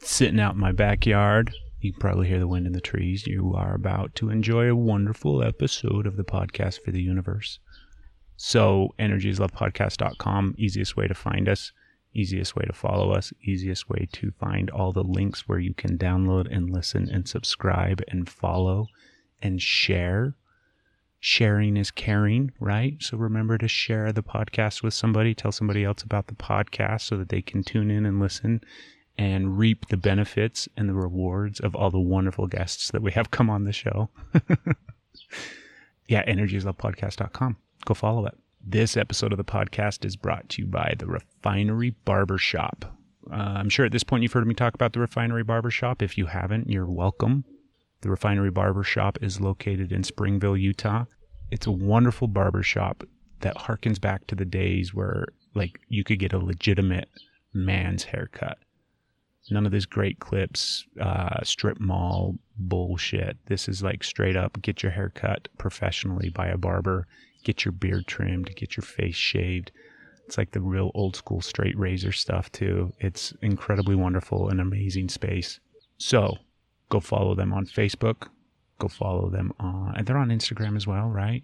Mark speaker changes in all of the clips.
Speaker 1: sitting out in my backyard. You can probably hear the wind in the trees. You are about to enjoy a wonderful episode of the podcast for the universe. So, energyislovepodcast.com, easiest way to find us, easiest way to follow us, easiest way to find all the links where you can download and listen and subscribe and follow and share. Sharing is caring, right? So remember to share the podcast with somebody, tell somebody else about the podcast so that they can tune in and listen and reap the benefits and the rewards of all the wonderful guests that we have come on the show. yeah, energyislovepodcast.com. Go follow it. This episode of the podcast is brought to you by the Refinery Barbershop. Uh, I'm sure at this point you've heard me talk about the Refinery Barbershop. If you haven't, you're welcome. The Refinery Barbershop is located in Springville, Utah. It's a wonderful barbershop that harkens back to the days where like you could get a legitimate man's haircut. None of this great clips, uh, strip mall bullshit. This is like straight up get your hair cut professionally by a barber, get your beard trimmed, get your face shaved. It's like the real old school straight razor stuff too. It's incredibly wonderful and amazing space. So go follow them on Facebook. Go follow them on, and they're on Instagram as well, right?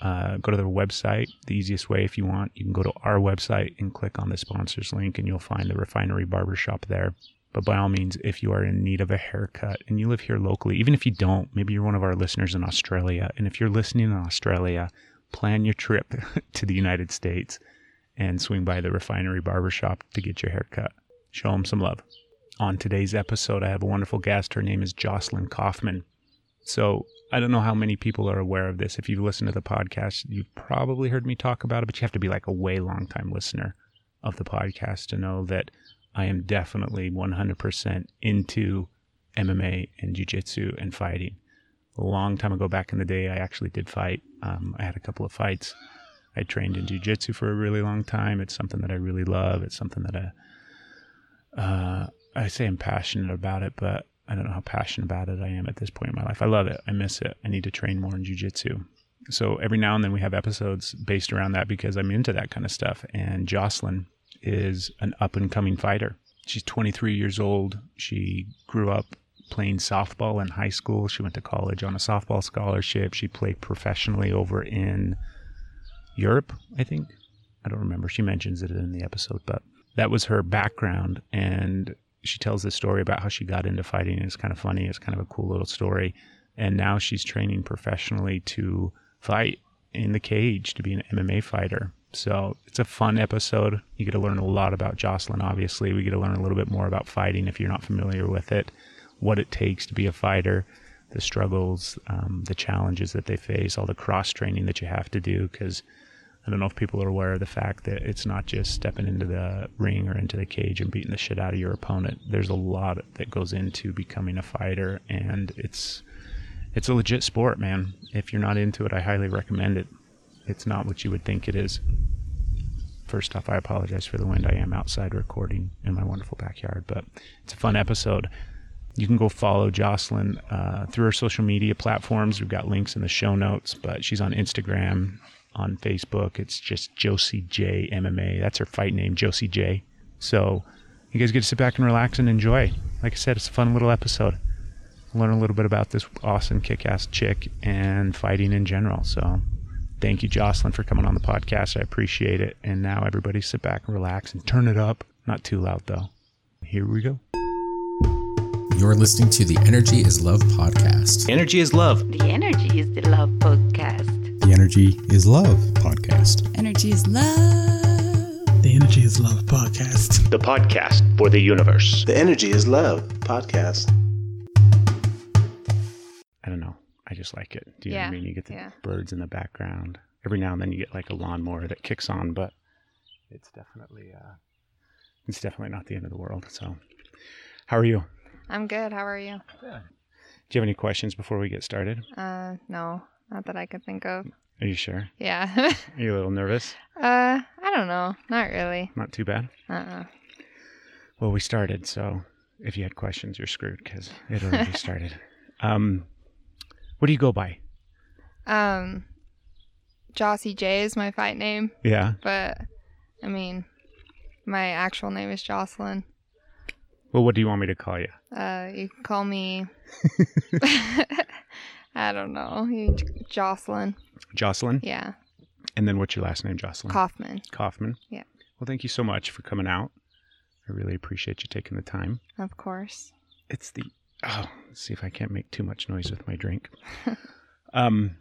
Speaker 1: Uh, go to their website. The easiest way, if you want, you can go to our website and click on the sponsors link, and you'll find the Refinery Barbershop there. But by all means, if you are in need of a haircut and you live here locally, even if you don't, maybe you're one of our listeners in Australia. And if you're listening in Australia, plan your trip to the United States and swing by the Refinery Barbershop to get your haircut. Show them some love. On today's episode, I have a wonderful guest. Her name is Jocelyn Kaufman. So I don't know how many people are aware of this. If you've listened to the podcast, you've probably heard me talk about it, but you have to be like a way long time listener of the podcast to know that I am definitely 100% into MMA and jiu-jitsu and fighting. A long time ago, back in the day, I actually did fight. Um, I had a couple of fights. I trained in jiu-jitsu for a really long time. It's something that I really love. It's something that I, uh, I say I'm passionate about it, but I don't know how passionate about it I am at this point in my life. I love it. I miss it. I need to train more in jujitsu. So every now and then we have episodes based around that because I'm into that kind of stuff. And Jocelyn is an up and coming fighter. She's 23 years old. She grew up playing softball in high school. She went to college on a softball scholarship. She played professionally over in Europe, I think. I don't remember. She mentions it in the episode, but that was her background. And she tells this story about how she got into fighting. It's kind of funny. It's kind of a cool little story. And now she's training professionally to fight in the cage to be an MMA fighter. So it's a fun episode. You get to learn a lot about Jocelyn, obviously. We get to learn a little bit more about fighting if you're not familiar with it, what it takes to be a fighter, the struggles, um, the challenges that they face, all the cross training that you have to do because I don't know if people are aware of the fact that it's not just stepping into the ring or into the cage and beating the shit out of your opponent. There's a lot that goes into becoming a fighter, and it's it's a legit sport, man. If you're not into it, I highly recommend it. It's not what you would think it is. First off, I apologize for the wind. I am outside recording in my wonderful backyard, but it's a fun episode. You can go follow Jocelyn uh, through her social media platforms. We've got links in the show notes, but she's on Instagram, on Facebook. It's just Jocey J MMA. That's her fight name, Jocey J. So you guys get to sit back and relax and enjoy. Like I said, it's a fun little episode. Learn a little bit about this awesome kick ass chick and fighting in general. So thank you, Jocelyn, for coming on the podcast. I appreciate it. And now everybody sit back and relax and turn it up. Not too loud though. Here we go.
Speaker 2: You're listening to the Energy is Love podcast.
Speaker 1: Energy is love.
Speaker 3: The Energy is the Love podcast.
Speaker 4: The Energy is Love podcast.
Speaker 5: Energy is love.
Speaker 6: The Energy is Love podcast.
Speaker 1: The podcast for the universe.
Speaker 7: The Energy is Love podcast.
Speaker 1: I don't know. I just like it. Do you know what I mean? You get the
Speaker 8: yeah.
Speaker 1: birds in the background. Every now and then you get like a lawnmower that kicks on, but it's definitely uh it's definitely not the end of the world. So how are you?
Speaker 8: I'm good. How are you? Good.
Speaker 1: Do you have any questions before we get started?
Speaker 8: Uh, no, not that I could think of.
Speaker 1: Are you sure?
Speaker 8: Yeah.
Speaker 1: Are you a little nervous?
Speaker 8: uh, I don't know. Not really.
Speaker 1: Not too bad.
Speaker 8: Uh-uh.
Speaker 1: Well, we started, so if you had questions, you're screwed because it already started. Um, what do you go by?
Speaker 8: Um, Jocey J is my fight name,
Speaker 1: Yeah.
Speaker 8: but I mean, my actual name is Jocelyn.
Speaker 1: Well, what do you want me to call you?
Speaker 8: Uh, you can call me. I don't know. Jocelyn.
Speaker 1: Jocelyn.
Speaker 8: Yeah.
Speaker 1: And then what's your last name, Jocelyn?
Speaker 8: Kaufman.
Speaker 1: Kaufman.
Speaker 8: Yeah.
Speaker 1: Well, thank you so much for coming out. I really appreciate you taking the time.
Speaker 8: Of course.
Speaker 1: It's the oh, let's see if I can't make too much noise with my drink. um,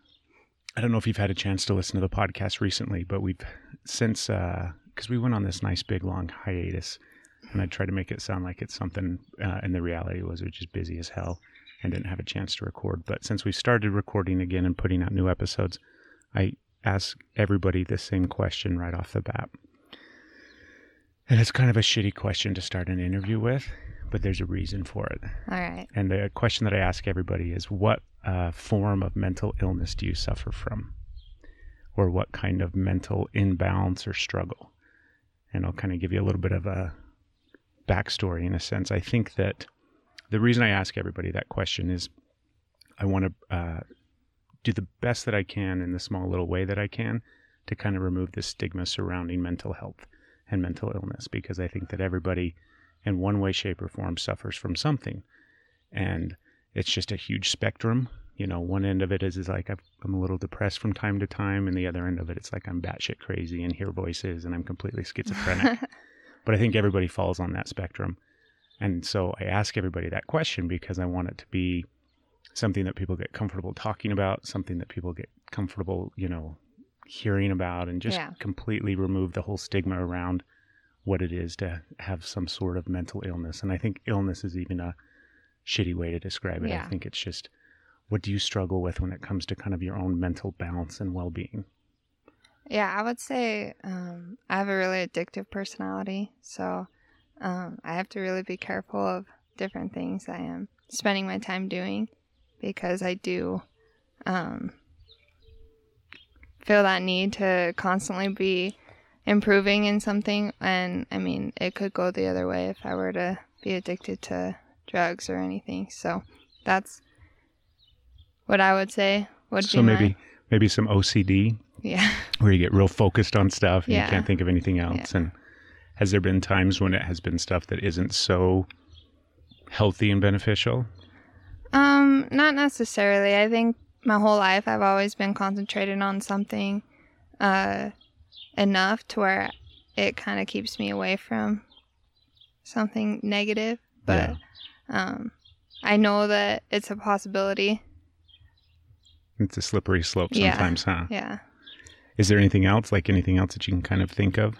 Speaker 1: I don't know if you've had a chance to listen to the podcast recently, but we've since because we went on this nice big long hiatus, and I tried to make it sound like it's something, uh, and the reality was we were just busy as hell and didn't have a chance to record. But since we started recording again and putting out new episodes, I ask everybody the same question right off the bat. And it's kind of a shitty question to start an interview with, but there's a reason for it.
Speaker 8: All right.
Speaker 1: And the question that I ask everybody is what uh, form of mental illness do you suffer from? Or what kind of mental imbalance or struggle? And I'll kind of give you a little bit of a backstory in a sense. I think that the reason I ask everybody that question is I want to uh, do the best that I can in the small little way that I can to kind of remove the stigma surrounding mental health and mental illness because I think that everybody in one way, shape, or form suffers from something. And it's just a huge spectrum. You know, one end of it is, is like I've, I'm a little depressed from time to time, and the other end of it, it's like I'm batshit crazy and hear voices and I'm completely schizophrenic. but I think everybody falls on that spectrum. And so I ask everybody that question because I want it to be something that people get comfortable talking about, something that people get comfortable, you know, hearing about, and just
Speaker 8: Yeah.
Speaker 1: completely remove the whole stigma around what it is to have some sort of mental illness. And I think illness is even a shitty way to describe it. I think it's just what do you struggle with when it comes to kind of your own mental balance and well being?
Speaker 8: Yeah, I would say um, I have a really addictive personality, so um, I have to really be careful of different things I am spending my time doing because I do um, feel that need to constantly be improving in something. And I mean, it could go the other way if I were to be addicted to drugs or anything. So that's what I would say would
Speaker 1: so
Speaker 8: be my-
Speaker 1: maybe maybe some OCD
Speaker 8: yeah.
Speaker 1: where you get real focused on stuff and
Speaker 8: Yeah.
Speaker 1: you can't think of anything else. yeah. And has there been times when it has been stuff that isn't so healthy and beneficial?
Speaker 8: Um, not necessarily. I think my whole life I've always been concentrated on something uh enough to where it kind of keeps me away from something negative, but um I know that it's a possibility.
Speaker 1: It's a slippery slope
Speaker 8: Yeah.
Speaker 1: sometimes, huh?
Speaker 8: Yeah.
Speaker 1: Is there anything else, like anything else that you can kind of think of?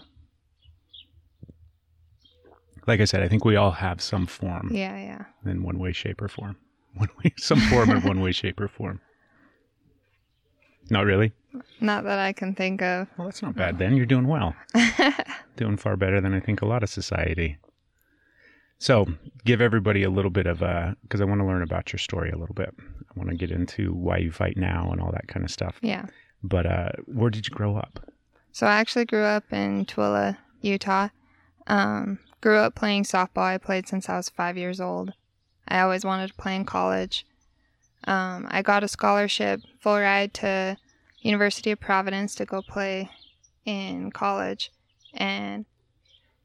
Speaker 1: Like I said, I think we all have some form
Speaker 8: Yeah, yeah.
Speaker 1: in one way, shape, or form. One way, some form in one way, shape, or form. Not really.
Speaker 8: Not that I can think of.
Speaker 1: Well, that's not bad then. You're doing well. doing far better than I think a lot of society. So, give everybody a little bit of a because I want to learn about your story a little bit. I want to get into why you fight now and all that kind of stuff.
Speaker 8: Yeah.
Speaker 1: But uh, where did you grow up?
Speaker 8: So I actually grew up in Tooele, Utah. Um, grew up playing softball. I played since I was five years old. I always wanted to play in college. Um, I got a scholarship, full ride to University of Providence to go play in college, and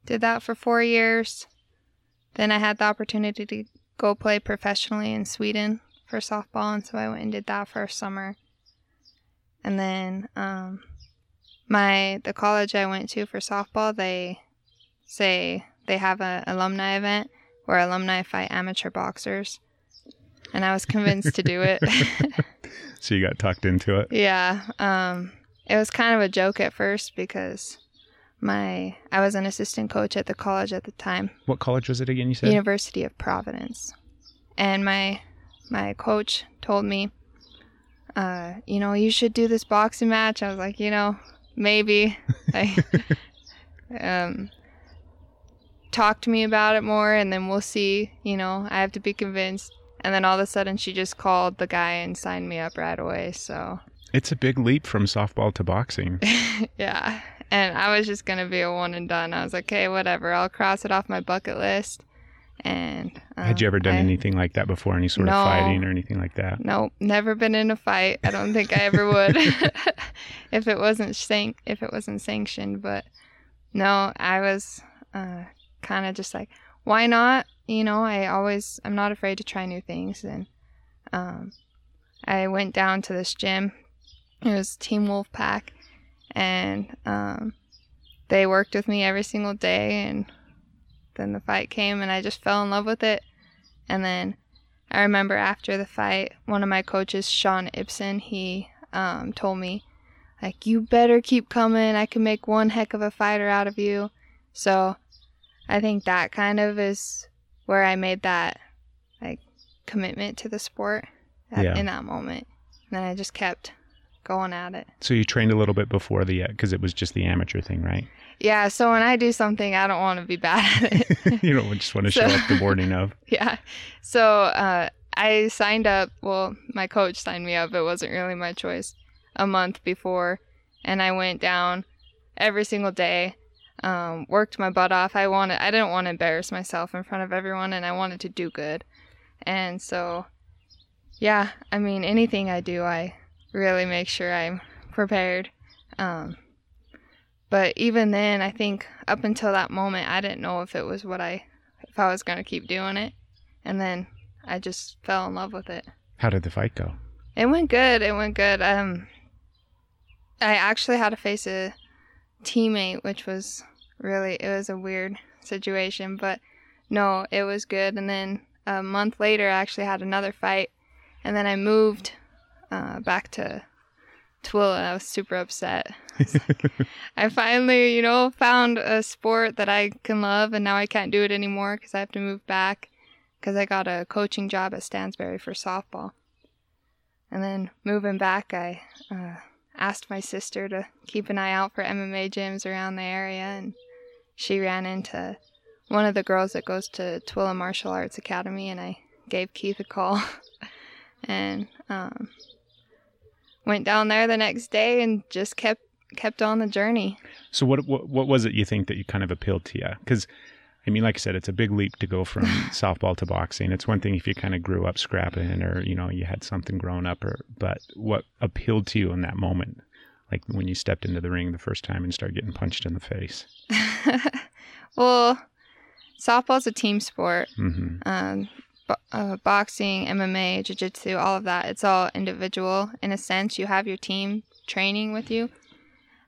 Speaker 8: did that for four years. Then I had the opportunity to go play professionally in Sweden for softball, and so I went and did that for a summer. And then um, my the college I went to for softball, they say they have an alumni event where alumni fight amateur boxers, and I was convinced to do it.
Speaker 1: So you got talked into it.
Speaker 8: yeah, um, it was kind of a joke at first because my I was an assistant coach at the college at the time,
Speaker 1: What college was it again? You said.
Speaker 8: University of Providence, and my my coach told me, uh, you know, you should do this boxing match. I was like, you know, maybe. I, um, talk to me about it more, and then we'll see. You know, I have to be convinced. And then all of a sudden, she just called the guy and signed me up right away. So
Speaker 1: It's a big leap from softball to boxing.
Speaker 8: yeah. And I was just going to be a one and done. I was like, okay, whatever. I'll cross it off my bucket list. And
Speaker 1: Had you
Speaker 8: um,
Speaker 1: ever done
Speaker 8: I-
Speaker 1: anything like that before? Any sort
Speaker 8: No.
Speaker 1: of fighting or anything like that?
Speaker 8: Nope, never been in a fight. I don't think I ever would if it wasn't sanc- if it wasn't sanctioned. But no, I was uh, kind of just like, why not? You know, I always I'm not afraid to try new things and um I went down to this gym. It was Team Wolf Pack. and um they worked with me every single day and then the fight came and I just fell in love with it. And then I remember after the fight, one of my coaches, Sean Ibsen, he um, told me, like, you better keep coming. I can make one heck of a fighter out of you. So I think that kind of is where I made that like commitment to the sport at,
Speaker 1: Yeah.
Speaker 8: in that moment. And then I just kept going at it.
Speaker 1: So you trained a little bit before the because it was just the amateur thing, right?
Speaker 8: Yeah, so when I do something, I don't want to be bad at it.
Speaker 1: you don't just want to show
Speaker 8: So-
Speaker 1: up the morning of.
Speaker 8: yeah. So uh, I signed up. Well, my coach signed me up. It wasn't really my choice. A month before, and I went down every single day. Um, worked my butt off. I wanted. I didn't want to embarrass myself in front of everyone, and I wanted to do good. And so, yeah. I mean, anything I do, I really make sure I'm prepared. Um, but even then, I think up until that moment, I didn't know if it was what I if I was going to keep doing it. And then I just fell in love with it.
Speaker 1: How did the fight go?
Speaker 8: It went good. It went good. Um, I actually had to face a teammate, which was really it was a weird situation, but no, it was good. And then a month later, I actually had another fight, and then I moved uh, back to Tooele. I was super upset. I was like, I finally, you know, found a sport that I can love, and now I can't do it anymore because I have to move back because I got a coaching job at Stansbury for softball. And then moving back, I uh, asked my sister to keep an eye out for MMA gyms around the area, and she ran into one of the girls that goes to Tooele Martial Arts Academy, and I gave Keith a call, and um, went down there the next day and just kept kept on the journey.
Speaker 1: So what what what was it you think that you kind of appealed to you? Because I mean, like I said, it's a big leap to go from softball to boxing. It's one thing if you kind of grew up scrapping, or you know, you had something growing up, or but what appealed to you in that moment, like when you stepped into the ring the first time and started getting punched in the face?
Speaker 8: well, softball's a team sport.
Speaker 1: hmm
Speaker 8: um, bo- uh, boxing, MMA, jiu-jitsu, all of that. It's all individual in a sense. You have your team training with you.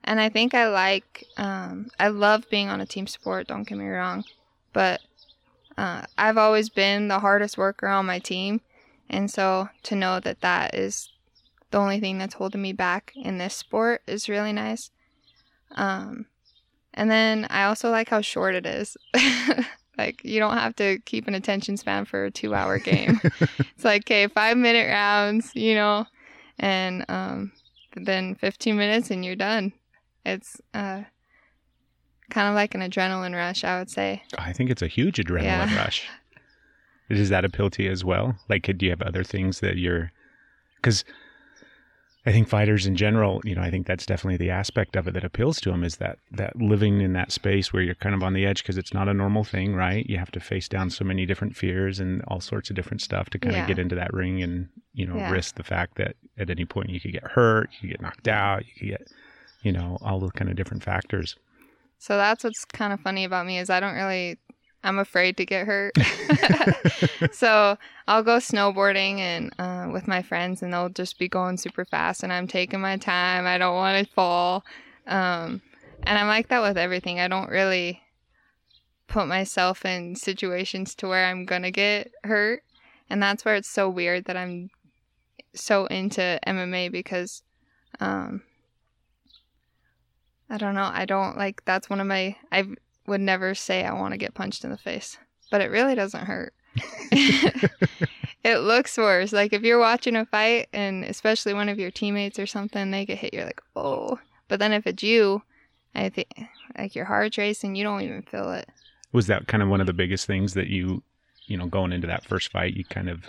Speaker 8: And I think I like, um, I love being on a team sport, don't get me wrong. But uh, I've always been the hardest worker on my team. And so to know that that is the only thing that's holding me back in this sport is really nice. Um, and then I also like how short it is. like you don't have to keep an attention span for a two hour game. it's like okay, five minute rounds, you know, and um, then fifteen minutes and you're done. It's uh, kind of like an adrenaline rush, I would say.
Speaker 1: Oh, I think it's a huge adrenaline
Speaker 8: Yeah.
Speaker 1: rush. Does that appeal to you as well? Like, do you have other things that you're? Because I think fighters in general, you know, I think that's definitely the aspect of it that appeals to them is that that living in that space where you're kind of on the edge because it's not a normal thing, right? You have to face down so many different fears and all sorts of different stuff to kind
Speaker 8: Yeah.
Speaker 1: of get into that ring and you know
Speaker 8: Yeah.
Speaker 1: risk the fact that at any point you could get hurt, you could get knocked out, you could get, you know, all the kind of different factors.
Speaker 8: So that's what's kind of funny about me is I don't really I'm afraid to get hurt. so I'll go snowboarding and uh, with my friends and they'll just be going super fast and I'm taking my time. I don't want to fall. Um, and I'm like that with everything. I don't really put myself in situations to where I'm gonna get hurt. And that's where it's so weird that I'm so into MMA because um, I don't know. I don't like that's one of my I would never say I want to get punched in the face, but it really doesn't hurt. it looks worse. Like if you're watching a fight and especially one of your teammates or something, they get hit, you're like, oh. But then if it's you, I think like your heart's racing, you don't even feel it.
Speaker 1: was that kind of one of the biggest things that you you know going into that first fight you kind of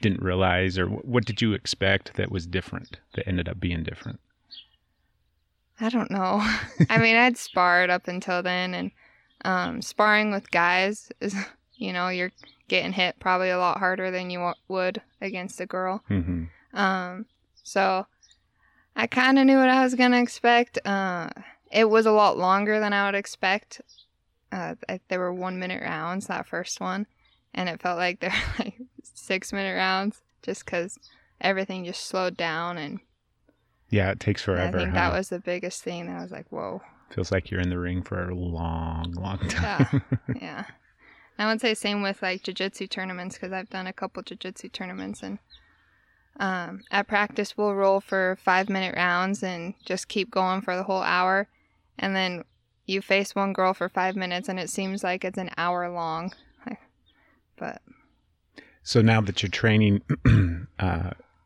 Speaker 1: didn't realize or what did you expect that was different that ended up being different
Speaker 8: I don't know. I mean, I'd sparred up until then, and um, sparring with guys is, you know, you're getting hit probably a lot harder than you would against a girl.
Speaker 1: hmm
Speaker 8: Um, so I kind of knew what I was gonna expect. Uh, it was a lot longer than I would expect. uh, they were one minute rounds that first one, and it felt like they're like six minute rounds just because everything just slowed down, and
Speaker 1: Yeah, it takes forever.
Speaker 8: I think
Speaker 1: huh?
Speaker 8: that was the biggest thing. I was like, whoa,
Speaker 1: Feels like you're in the ring for a long, long time.
Speaker 8: yeah. yeah. I would say same with like jiu-jitsu tournaments because I've done a couple jiu-jitsu tournaments and um, at practice we'll roll for five minute rounds and just keep going for the whole hour and then you face one girl for five minutes and it seems like it's an hour long but
Speaker 1: so now that you're training,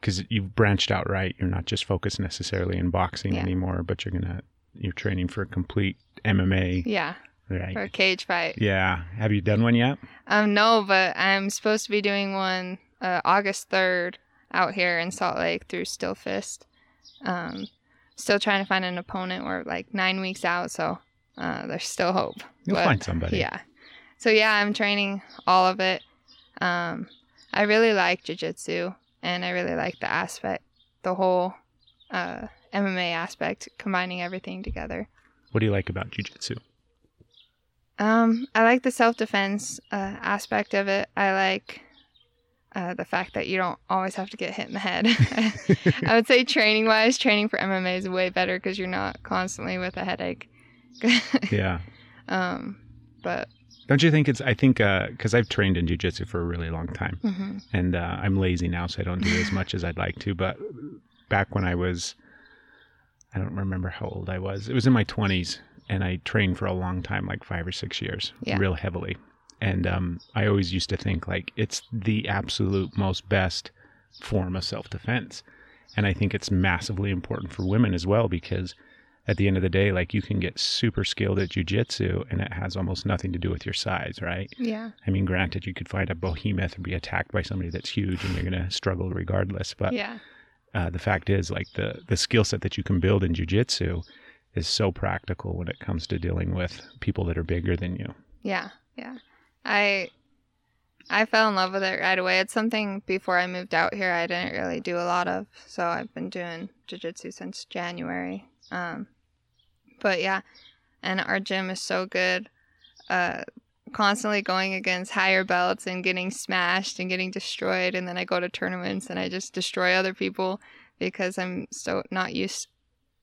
Speaker 1: because you've branched out, right? You're not just focused necessarily in boxing
Speaker 8: Yeah.
Speaker 1: anymore, but you're gonna you're training for a complete MMA,
Speaker 8: yeah
Speaker 1: right?
Speaker 8: for a cage fight
Speaker 1: Yeah. Have you done one yet?
Speaker 8: um no but i'm supposed to be doing one uh, august 3rd out here in salt lake through Steel Fist um still trying to find an opponent we're like nine weeks out so uh, there's still hope
Speaker 1: You'll
Speaker 8: But,
Speaker 1: find somebody.
Speaker 8: yeah so yeah i'm training all of it um i really like jiu-jitsu and i really like the aspect the whole uh mma aspect combining everything together
Speaker 1: What do you like about jujitsu?
Speaker 8: um, I like the self defense uh, aspect of it. I like uh, the fact that you don't always have to get hit in the head. I would say training wise, training for MMA is way better because you're not constantly with a headache.
Speaker 1: yeah.
Speaker 8: um, but
Speaker 1: Don't you think it's? I think because I've trained in jujitsu for a really long time,
Speaker 8: mhm.
Speaker 1: and uh, I'm lazy now, so I don't do as much as I'd like to. But back when I was, I don't remember how old I was. It was in my 20s, and I trained for a long time, like five or six years,
Speaker 8: Yeah.
Speaker 1: real heavily. And um, I always used to think like it's the absolute most best form of self defense, and I think it's massively important for women as well because. At the end of the day, like you can get super skilled at jujitsu and it has almost nothing to do with your size, right?
Speaker 8: yeah,
Speaker 1: I mean, granted, you could find a behemoth and be attacked by somebody that's huge, and you're going to struggle regardless. But
Speaker 8: yeah,
Speaker 1: uh, the fact is, like the the skill set that you can build in jujitsu is so practical when it comes to dealing with people that are bigger than you.
Speaker 8: yeah, yeah. I I fell in love with it right away. It's something before I moved out here I didn't really do a lot of, so I've been doing jiu-jitsu since January. Um, but yeah, and our gym is so good. Uh, constantly going against higher belts and getting smashed and getting destroyed, and then I go to tournaments and I just destroy other people because I'm so not used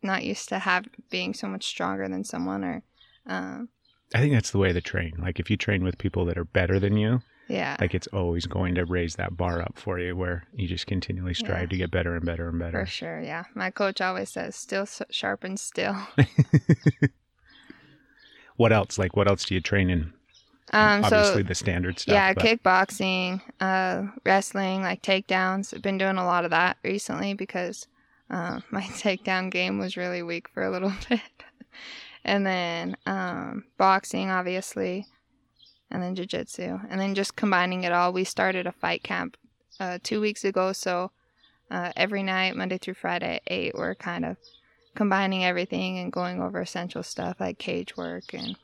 Speaker 8: not used to have being so much stronger than someone or um,
Speaker 1: I think that's the way to train. Like if you train with people that are better than you,
Speaker 8: yeah
Speaker 1: like it's always going to raise that bar up for you, where you just continually strive
Speaker 8: Yeah.
Speaker 1: to get better and better and better.
Speaker 8: For sure, yeah. My coach always says, "Still sharp and still."
Speaker 1: What else? Like what else do you train in?
Speaker 8: Um,
Speaker 1: Obviously
Speaker 8: so
Speaker 1: the standard stuff.
Speaker 8: yeah,
Speaker 1: but-
Speaker 8: kickboxing, uh, wrestling, like takedowns. I've been doing a lot of that recently because uh, my takedown game was really weak for a little bit. and then um, boxing, obviously, and then jujitsu, and then just combining it all. We started a fight camp uh, two weeks ago, so uh, every night, Monday through Friday at eight, we're kind of combining everything and going over essential stuff like cage work and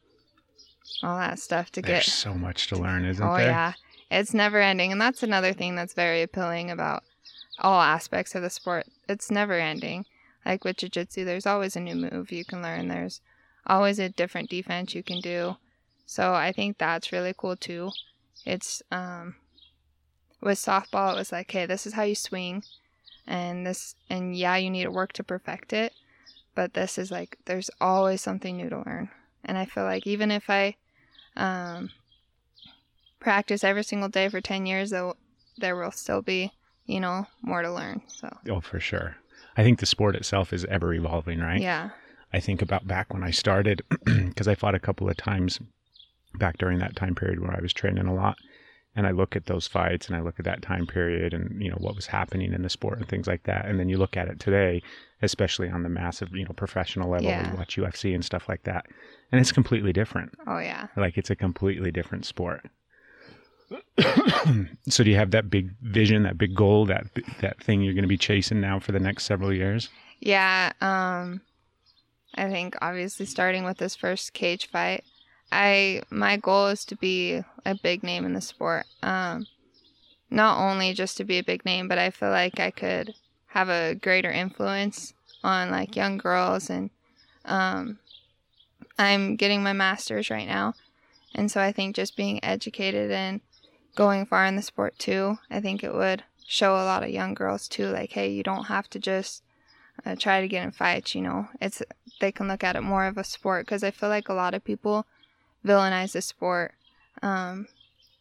Speaker 8: all that stuff to
Speaker 1: There's
Speaker 8: get
Speaker 1: so much to learn, isn't
Speaker 8: oh
Speaker 1: there?
Speaker 8: yeah. It's never ending. And that's another thing that's very appealing about all aspects of the sport. It's never ending. Like with jiu-jitsu there's always a new move you can learn. There's always a different defense you can do so i think that's really cool too it's um with softball it was like hey this is how you swing and this and yeah you need to work to perfect it but this is like there's always something new to learn and i feel like even if i um practice every single day for 10 years there will, there will still be you know more to learn so
Speaker 1: Oh, for sure. I think the sport itself is ever evolving, right?
Speaker 8: yeah
Speaker 1: I think about back when I started, because I fought a couple of times back during that time period where I was training a lot. And I look at those fights and I look at that time period and, you know, what was happening in the sport and things like that. And then you look at it today, especially on the massive, you know, professional level,
Speaker 8: Yeah.
Speaker 1: you watch UFC and stuff like that. And it's completely different.
Speaker 8: oh yeah
Speaker 1: Like it's a completely different sport. so do you have that big vision, that big goal, that that thing you're going to be chasing now for the next several years?
Speaker 8: yeah um i think obviously starting with this first cage fight i my goal is to be a big name in the sport um not only just to be a big name but i feel like i could have a greater influence on like young girls and um i'm getting my masters right now And so I think just being educated and going far in the sport too, I think it would show a lot of young girls too, like, hey, you don't have to just uh, try to get in fights. You know, it's they can look at it more of a sport because I feel like a lot of people villainize the sport um,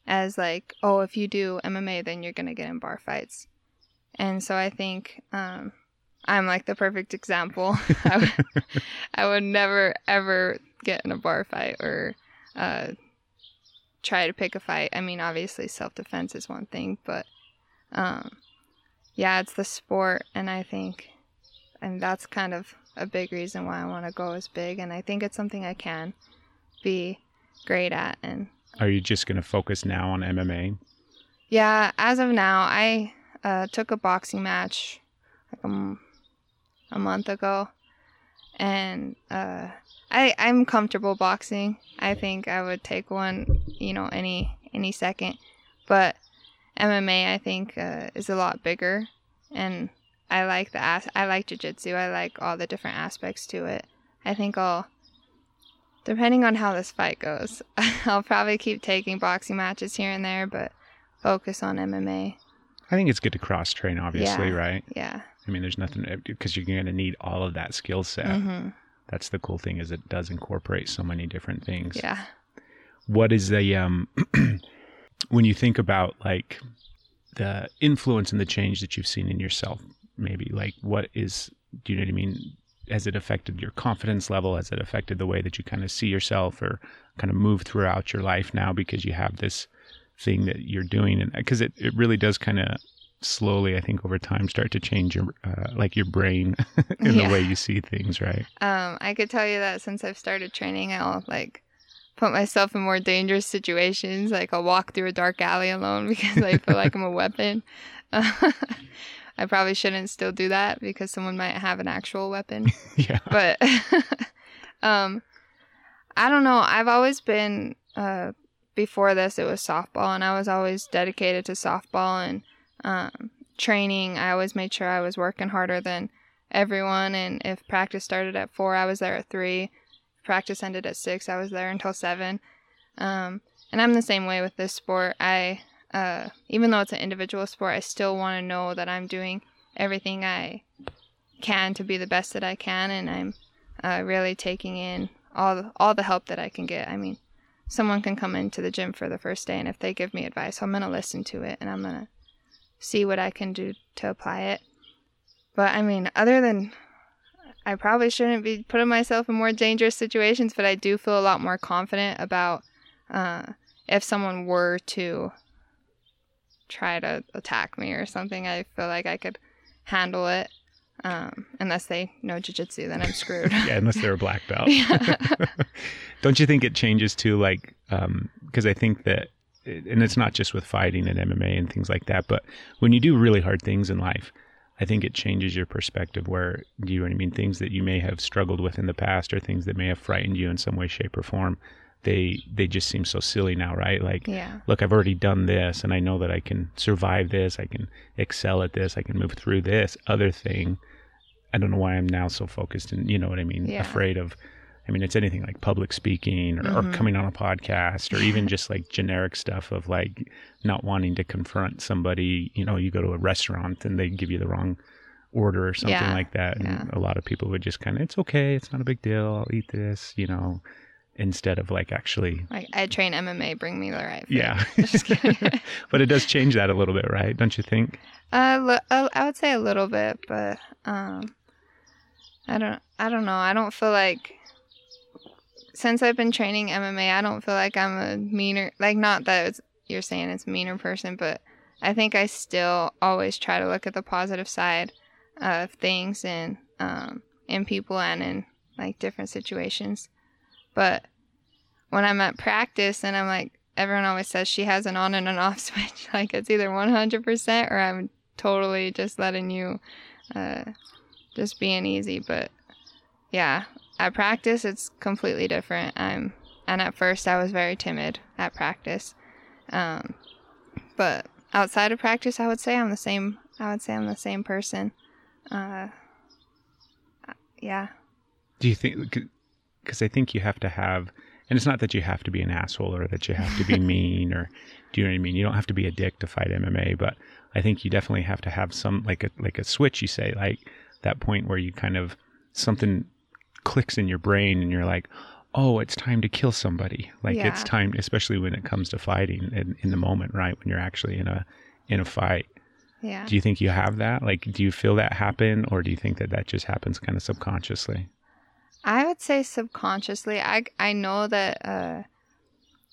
Speaker 8: as like, oh, if you do MMA, then you're gonna get in bar fights. And so I think um, I'm like the perfect example. I, would, would never ever get in a bar fight or uh, try to pick a fight. I mean, obviously, self defense is one thing, but um, yeah, it's the sport, and I think, and that's kind of a big reason why I want to go as big, and I think it's something I can be great at. And
Speaker 1: Are you just going to focus now on MMA?
Speaker 8: yeah, as of now, I uh, took a boxing match like a, m- a month ago, and uh, I I'm comfortable boxing. I think I would take one, you know, any any second, but MMA I think uh, is a lot bigger, and I like the as- I like jujitsu. I like all the different aspects to it. I think I'll. Depending on how this fight goes, I'll probably keep taking boxing matches here and there, but focus on MMA.
Speaker 1: I think it's good to cross train, obviously,
Speaker 8: Yeah.
Speaker 1: right?
Speaker 8: Yeah.
Speaker 1: I mean, there's nothing because you're going to need all of that skill set.
Speaker 8: hmm
Speaker 1: That's the cool thing is it does incorporate so many different things.
Speaker 8: Yeah.
Speaker 1: What is the um when you think about like the influence and the change that you've seen in yourself, maybe like what is do you know what I mean? Has it affected your confidence level? Has it affected the way that you kind of see yourself or kind of move throughout your life now because you have this thing that you're doing and because it, it really does kind of slowly i think over time start to change your uh, like your brain in
Speaker 8: Yeah.
Speaker 1: the way you see things right
Speaker 8: Um, I could tell you that since I've started training, I'll like put myself in more dangerous situations. Like I'll walk through a dark alley alone because I feel like I'm a weapon. I probably shouldn't still do that because someone might have an actual weapon.
Speaker 1: yeah.
Speaker 8: But um i don't know. I've always been uh before this it was softball and i was always dedicated to softball and um training. I always made sure i was working harder than everyone and if practice started at four i was there at three. If practice ended at six i was there until seven. Um and i'm the same way with this sport. I uh even though it's an individual sport i still want to know that i'm doing everything i can to be the best that I can, and I'm uh, really taking in all the, all the help that I can get. I mean, someone can come into the gym for the first day, and if they give me advice, I'm gonna listen to it, and I'm gonna see what I can do to apply it. But I mean, other than I probably shouldn't be putting myself in more dangerous situations, but I do feel a lot more confident about uh, if someone were to try to attack me or something. I feel like I could handle it. Um, unless they know jujitsu, then I'm screwed.
Speaker 1: yeah unless they're a black belt don't you think it changes too like um because i think that and it's not just with fighting and mma and things like that but when you do really hard things in life i think it changes your perspective where do you know what i mean things that you may have struggled with in the past or things that may have frightened you in some way shape or form they they just seem so silly now right like
Speaker 8: yeah.
Speaker 1: look, I've already done this and I know that I can survive this. I can excel at this. I can move through this other thing. I don't know why I'm now so focused and, you know what I mean?
Speaker 8: Yeah.
Speaker 1: Afraid of, I mean, it's anything like public speaking or, or
Speaker 8: Mhm.
Speaker 1: coming on a podcast or even just like generic stuff of like not wanting to confront somebody. You know, you go to a restaurant and they give you the wrong order or something
Speaker 8: Yeah.
Speaker 1: like that. And
Speaker 8: Yeah.
Speaker 1: a lot of people would just kind of, it's okay. It's not a big deal. I'll eat this, you know, instead of like actually
Speaker 8: Like I train MMA, bring me the right. food.
Speaker 1: yeah. But it does change that a little bit, right? Don't you think?
Speaker 8: uh, uh, I would say a little bit, but um, I don't. I don't know. I don't feel like since I've been training MMA, I don't feel like I'm a meaner. Like not that it's, you're saying it's a meaner person, but I think I still always try to look at the positive side of things and um, in people and in like different situations. But when I'm at practice and I'm like, everyone always says she has an on and an off switch. Like it's either 100% or I'm totally just letting you, uh, just being easy. But yeah, at practice it's completely different. I'm, and at first I was very timid at practice. Um, but outside of practice, I would say I'm the same. I would say I'm the same person. Uh, yeah.
Speaker 1: Do you think? Because I think you have to have, And it's not that you have to be an asshole or that you have to be mean or do you know what I mean? You don't have to be a dick to fight MMA, but I think you definitely have to have some like a like a switch you say, like that point where you kind of something clicks in your brain and you're like, Oh, it's time to kill somebody. Like it's time especially when it comes to fighting in, in the moment, right? When you're actually in a in a fight.
Speaker 8: Yeah.
Speaker 1: Do you think you have that? Like do you feel that happen or do you think that that just happens kind of subconsciously?
Speaker 8: I would say subconsciously. I I know that uh,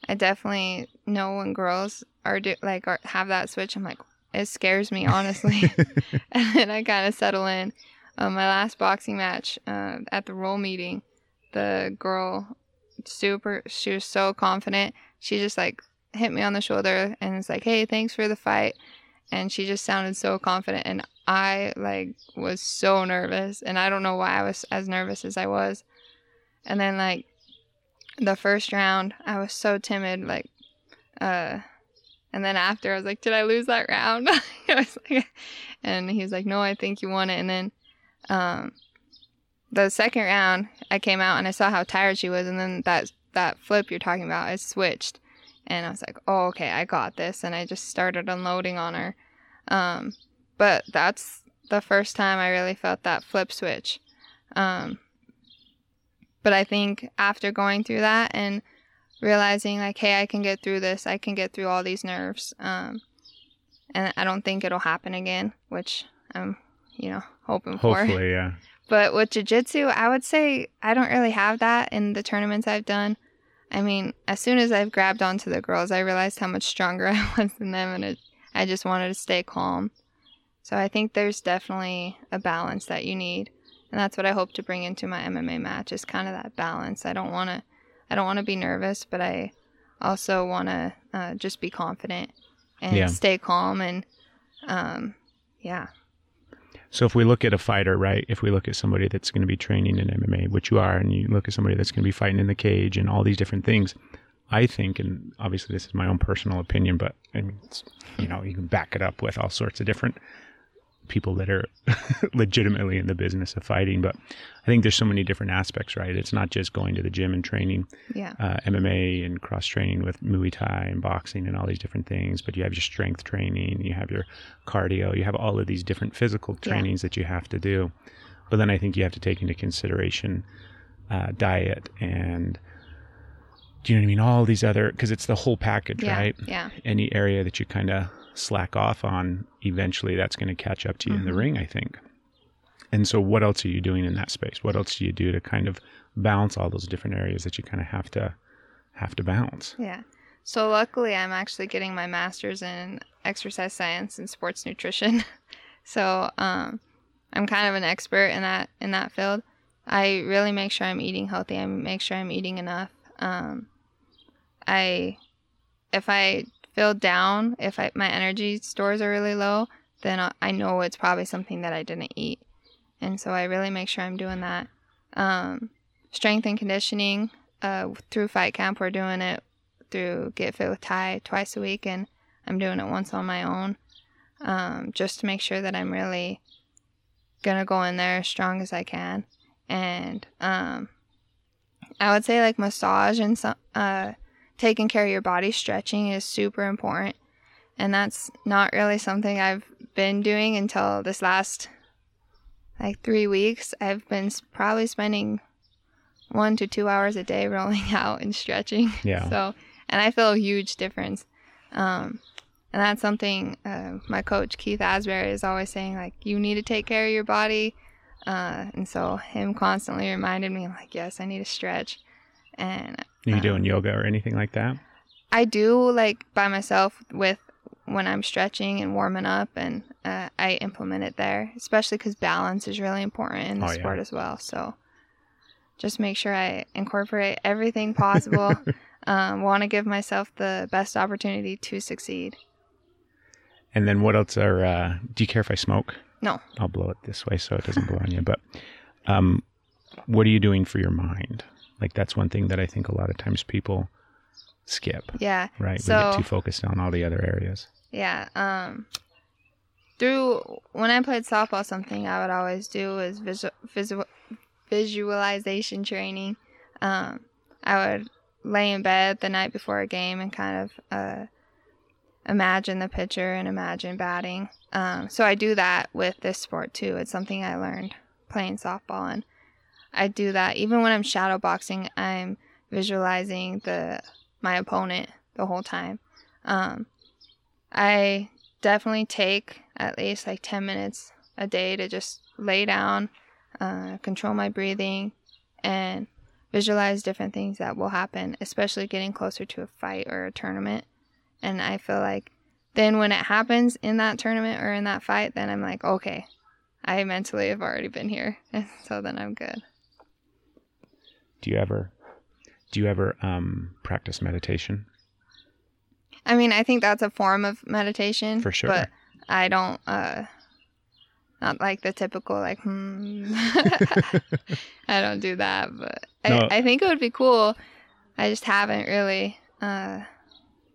Speaker 8: I definitely know when girls are do, like are, have that switch. I'm like, it scares me honestly, and then I kind of settle in. Um, my last boxing match uh, at the roll meeting, the girl, super, she was so confident. She just like hit me on the shoulder and was like, "Hey, thanks for the fight," and she just sounded so confident, and I like was so nervous, and I don't know why I was as nervous as I was. And then like the first round, I was so timid, like, uh, and then after I was like, "Did I lose that round?" I was like, and he was like, "No, I think you won it." And then, um, the second round, I came out and I saw how tired she was, and then that that flip you're talking about, I switched, and I was like, "Oh, okay, I got this," and I just started unloading on her. Um, but that's the first time I really felt that flip switch. Um, but I think after going through that and realizing like, hey, I can get through this, I can get through all these nerves, um, and I don't think it'll happen again, which I'm, you know, hoping for.
Speaker 1: Hopefully, yeah.
Speaker 8: But with jiu-jitsu, I would say I don't really have that in the tournaments I've done. I mean, as soon as I've grabbed onto the girls, I realized how much stronger I was than them, and it, I just wanted to stay calm. So I think there's definitely a balance that you need, and that's what I hope to bring into my MMA match is kind of that balance. I don't want to, I don't want to be nervous, but I also want to uh, just be confident and
Speaker 1: Yeah.
Speaker 8: stay calm and, um, yeah,
Speaker 1: So if we look at a fighter, right? If we look at somebody that's going to be training in MMA, which you are, and you look at somebody that's going to be fighting in the cage and all these different things, I think, and obviously this is my own personal opinion, but I mean, you know, you can back it up with all sorts of different people that are legitimately in the business of fighting. But I think there's so many different aspects, right? It's not just going to the gym and training
Speaker 8: yeah,
Speaker 1: uh, MMA and cross training with Muay Thai and boxing and all these different things, but you have your strength training, you have your cardio, you have all of these different physical
Speaker 8: Yeah.
Speaker 1: trainings that you have to do. But then I think you have to take into consideration uh, diet and do you know what I mean? All these other because it's the whole package,
Speaker 8: yeah,
Speaker 1: right?
Speaker 8: yeah.
Speaker 1: Any area that you kind of slack off on, eventually that's going to catch up to you in the
Speaker 8: Mhm.
Speaker 1: ring, I think. And so, what else are you doing in that space? What else do you do to kind of balance all those different areas that you kind of have to have to balance?
Speaker 8: Yeah. So luckily, I'm actually getting my master's in exercise science and sports nutrition. so um, I'm kind of an expert in that in that field. I really make sure I'm eating healthy. I make sure I'm eating enough. Um, I, if I feel down, if I, my energy stores are really low, then I, know it's probably something that I didn't eat, and so I really make sure I'm doing that. Um, strength and conditioning uh, through fight camp, we're doing it through Get Fit with Ty twice a week, and I'm doing it once on my own, um, just to make sure that I'm really gonna go in there as strong as I can. And um, I would say like massage and some, uh, taking care of your body, stretching is super important, and that's not really something I've been doing until this last like three weeks. I've been probably spending one to two hours a day rolling out and stretching.
Speaker 1: Yeah.
Speaker 8: So, and I feel a huge difference. Um, and that's something uh, my coach Keith Asbury is always saying, like, you need to take care of your body. Uh, and so him constantly reminded me, like, yes, I need to stretch. And
Speaker 1: Are you
Speaker 8: um,
Speaker 1: doing yoga or anything like that?
Speaker 8: I do like by myself with when I'm stretching and warming up, and uh, I implement it there, especially because balance is really important in the
Speaker 1: Oh, yeah.
Speaker 8: sport as well. So just make sure I incorporate everything possible. um, Want to give myself the best opportunity to succeed.
Speaker 1: And then what else are? Uh, do you care if I smoke?
Speaker 8: No.
Speaker 1: I'll blow it this way so it doesn't blow on you. But um, what are you doing for your mind? Like that's one thing that I think a lot of times people skip.
Speaker 8: Yeah.
Speaker 1: Right? we
Speaker 8: So-
Speaker 1: get too focused on all the other areas.
Speaker 8: Yeah. Um, through when I played softball, something I would always do is visual, visual visualization training. Um, I would lay in bed the night before a game and kind of uh, imagine the pitcher and imagine batting. Um, so I do that with this sport too. It's something I learned playing softball, and I do that even when I'm shadow boxing. I'm visualizing the my opponent the whole time. Um, I definitely take at least like 10 minutes a day to just lay down, uh, control my breathing, and visualize different things that will happen, especially getting closer to a fight or a tournament. And I feel like then when it happens in that tournament or in that fight, then I'm like, okay, I mentally have already been here. So then I'm good.
Speaker 1: Do you ever do you ever um practice meditation?
Speaker 8: I mean, I think that's a form of meditation.
Speaker 1: For sure.
Speaker 8: But I don't, uh, not like the typical, like, hmm. I don't do that. But
Speaker 1: No.
Speaker 8: I, I think it would be cool. I just haven't really, uh,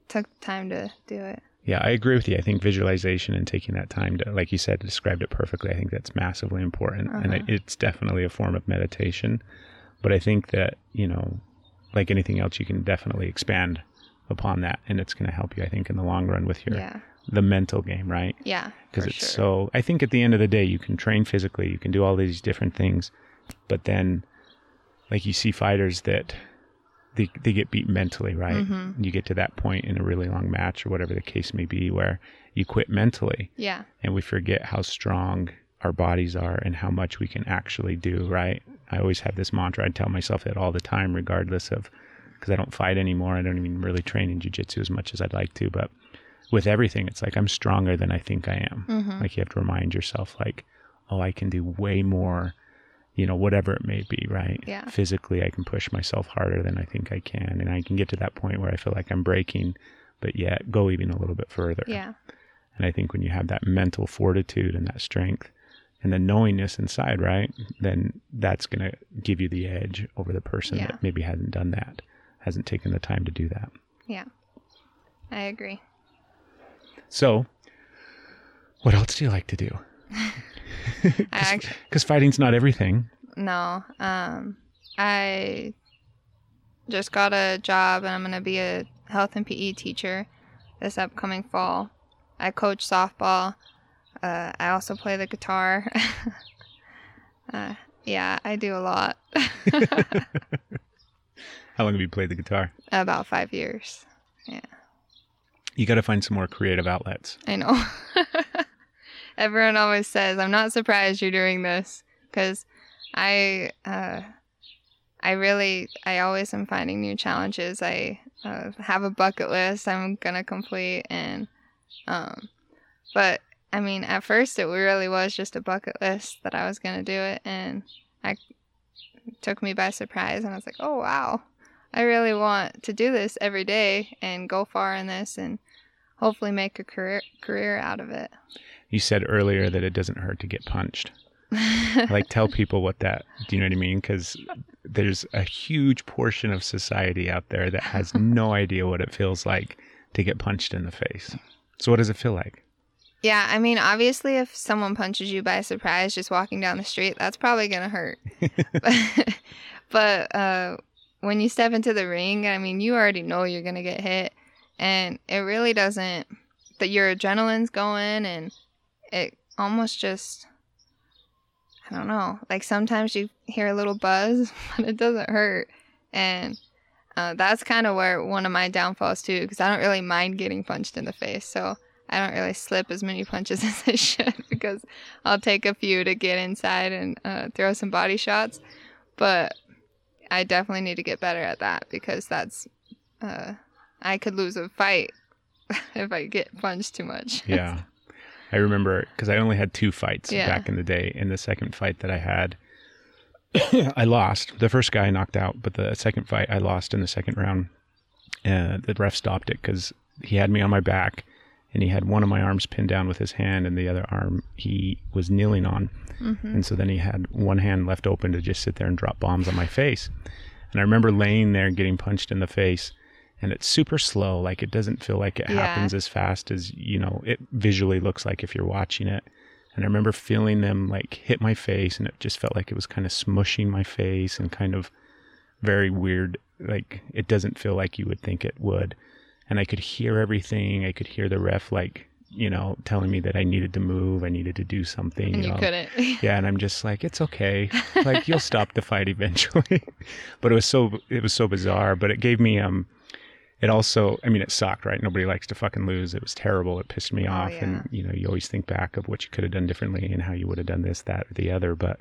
Speaker 8: took the time to do it.
Speaker 1: Yeah, I agree with you. I think visualization and taking that time to, like you said, described it perfectly. I think that's massively important, and it, it's definitely a form of meditation. But I think that you know, like anything else, you can definitely expand upon that, and it's going to help you. I think in the long run with your
Speaker 8: Yeah.
Speaker 1: the mental game, right?
Speaker 8: Yeah.
Speaker 1: because it's
Speaker 8: sure.
Speaker 1: so i think at the end of the day you can train physically you can do all these different things but then like you see fighters that they, they get beat mentally right
Speaker 8: Mm-hmm.
Speaker 1: you get to that point in a really long match or whatever the case may be where you quit mentally
Speaker 8: Yeah.
Speaker 1: and we forget how strong our bodies are and how much we can actually do right i always have this mantra i tell myself that all the time regardless of because i don't fight anymore i don't even really train in jiu-jitsu as much as i'd like to but with everything it's like i'm stronger than i think i am
Speaker 8: Mm-hmm.
Speaker 1: like you have to remind yourself like oh i can do way more you know whatever it may be right
Speaker 8: Yeah.
Speaker 1: physically i can push myself harder than i think i can and i can get to that point where i feel like i'm breaking but yet go even a little bit further
Speaker 8: Yeah.
Speaker 1: and I think when you have that mental fortitude and that strength and the knowingness inside, right, then that's going to give you the edge over the person
Speaker 8: Yeah.
Speaker 1: that maybe hasn't done that, hasn't taken the time to do that.
Speaker 8: Yeah. I agree.
Speaker 1: So, what else do you like to do? Because fighting's not everything.
Speaker 8: no. Um, I just got a job and I'm going to be a health and PE teacher this upcoming fall. I coach softball. Uh, I also play the guitar. uh, yeah, I do a lot.
Speaker 1: How long have you played the guitar?
Speaker 8: About five years. Yeah.
Speaker 1: You got to find some more creative outlets.
Speaker 8: I know. Everyone always says, "I'm not surprised you're doing this," because I, uh, I really, I always am finding new challenges. I uh, have a bucket list I'm gonna complete, and, um, but I mean, at first it really was just a bucket list that I was gonna do it, and I it took me by surprise, and I was like, "Oh wow." I really want to do this every day and go far in this and hopefully make a career career out of it.
Speaker 1: You said earlier that it doesn't hurt to get punched. like tell people what that do you know what i mean because there's a huge portion of society out there that has no idea what it feels like to get punched in the face so what does it feel like
Speaker 8: yeah, I mean, obviously, if someone punches you by surprise just walking down the street, that's probably gonna hurt. but uh, when you step into the ring, I mean, you already know you're gonna get hit, and it really doesn't. That your adrenaline's going, and it almost just. I don't know. Like sometimes you hear a little buzz, but it doesn't hurt, and uh, that's kind of where one of my downfalls too, because I don't really mind getting punched in the face. So I don't really slip as many punches as I should because I'll take a few to get inside and uh, throw some body shots. But I definitely need to get better at that because that's uh, I could lose a fight if I get punched too much.
Speaker 1: yeah i remember because i only had two fights
Speaker 8: Yeah.
Speaker 1: back in the day in the second fight that i had i lost the first guy I knocked out but the second fight i lost in the second round and the ref stopped it because he had me on my back and he had one of my arms pinned down with his hand and the other arm he was kneeling on mm-hmm. and so then he had one hand left open to just sit there and drop bombs on my face and i remember laying there getting punched in the face and it's super slow like it doesn't feel like it
Speaker 8: Yeah.
Speaker 1: happens as fast as you know it visually looks like if you're watching it and i remember feeling them like hit my face and it just felt like it was kind of smushing my face and kind of very weird. Like it doesn't feel like you would think it would. And I could hear everything. I could hear the ref like you know telling me that I needed to move. I needed to do something.
Speaker 8: And you
Speaker 1: know.
Speaker 8: couldn't.
Speaker 1: Yeah, and I'm just like, it's okay. Like you'll stop the fight eventually. but it was so it was so bizarre. But it gave me um it also I mean it sucked, right? Nobody likes to fucking lose. It was terrible. It pissed me
Speaker 8: Oh,
Speaker 1: off.
Speaker 8: yeah.
Speaker 1: And you know, you always think back of what you could have done differently and how you would have done this, that, or the other. But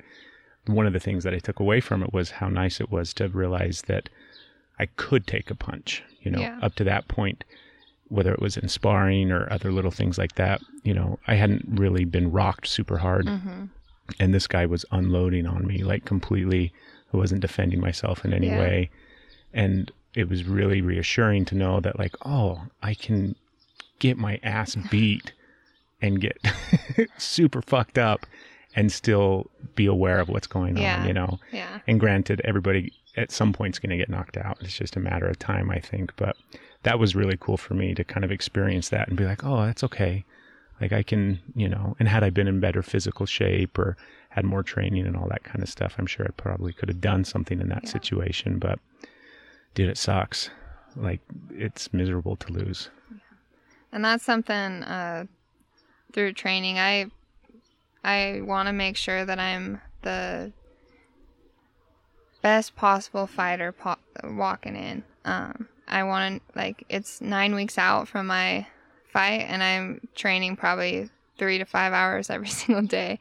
Speaker 1: one of the things that I took away from it was how nice it was to realize that I could take a punch. You know,
Speaker 8: Yeah.
Speaker 1: up to that point, whether it was in sparring or other little things like that, you know, I hadn't really been rocked super hard
Speaker 8: hmm
Speaker 1: and this guy was unloading on me like completely i wasn't defending myself in any
Speaker 8: Yeah.
Speaker 1: way and it was really reassuring to know that like oh i can get my ass beat and get super fucked up and still be aware of what's going
Speaker 8: Yeah.
Speaker 1: on you know?
Speaker 8: Yeah.
Speaker 1: and granted everybody at some point is going to get knocked out. It's just a matter of time i think. But that was really cool for me to kind of experience that and be like oh that's okay. Like i can you know and had i been in better physical shape or had more training and all that kind of stuff i'm sure i probably could have done something in that
Speaker 8: Yeah.
Speaker 1: situation. But dude it sucks. Like it's miserable to lose.
Speaker 8: And that's something uh, through training i i want to make sure that i'm the best possible fighter po- walking in. Um, i want to like it's nine weeks out from my fight and i'm training probably three to five hours every single day.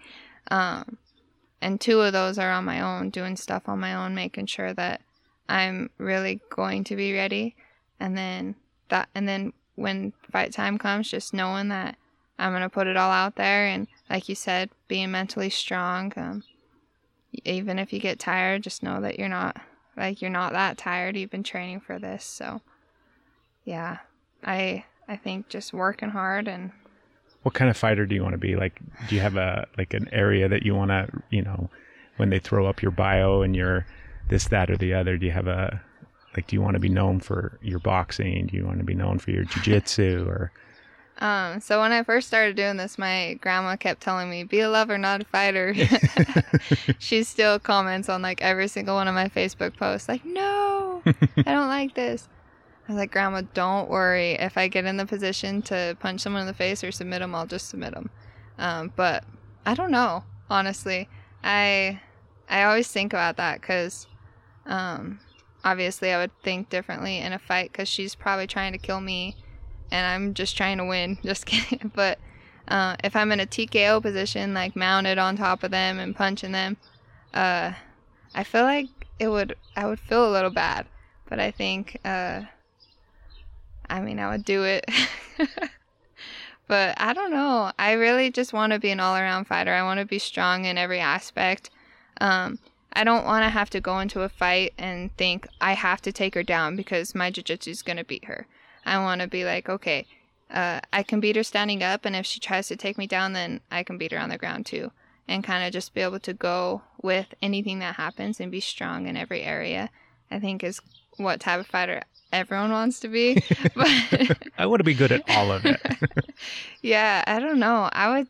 Speaker 8: Um, and two of those are on my own doing stuff on my own making sure that i'm really going to be ready. And then that and then when fight time comes just knowing that i'm going to put it all out there and like you said being mentally strong um, even if you get tired just know that you're not like you're not that tired. You've been training for this so yeah. I i think just working hard and
Speaker 1: what kind of fighter do you want to be? Like do you have a like an area that you want to you know when they throw up your bio and your this that or the other do you have a like do you want to be known for your boxing? Do you want to be known for your jiu-jitsu or
Speaker 8: Um, so when I first started doing this, my grandma kept telling me, "Be a lover, not a fighter." she still comments on like every single one of my Facebook posts, like, "No, I don't like this." I was like, "Grandma, don't worry. If I get in the position to punch someone in the face or submit them, I'll just submit them." Um, but I don't know, honestly. I I always think about that because, um, obviously, I would think differently in a fight because she's probably trying to kill me and I'm just trying to win. Just kidding. But uh, if I'm in a TKO position, like mounted on top of them and punching them, uh, I feel like it would. I would feel a little bad. But I think, uh, I mean, I would do it. but I don't know. I really just want to be an all-around fighter. I want to be strong in every aspect. Um, I don't want to have to go into a fight and think I have to take her down because my jiu-jitsu is going to beat her. I want to be like, okay, uh, I can beat her standing up, and if she tries to take me down, then I can beat her on the ground too. And kind of just be able to go with anything that happens and be strong in every area. I think is what type of fighter everyone wants to be. but
Speaker 1: i want to be good at all of it
Speaker 8: yeah, I don't know. I would.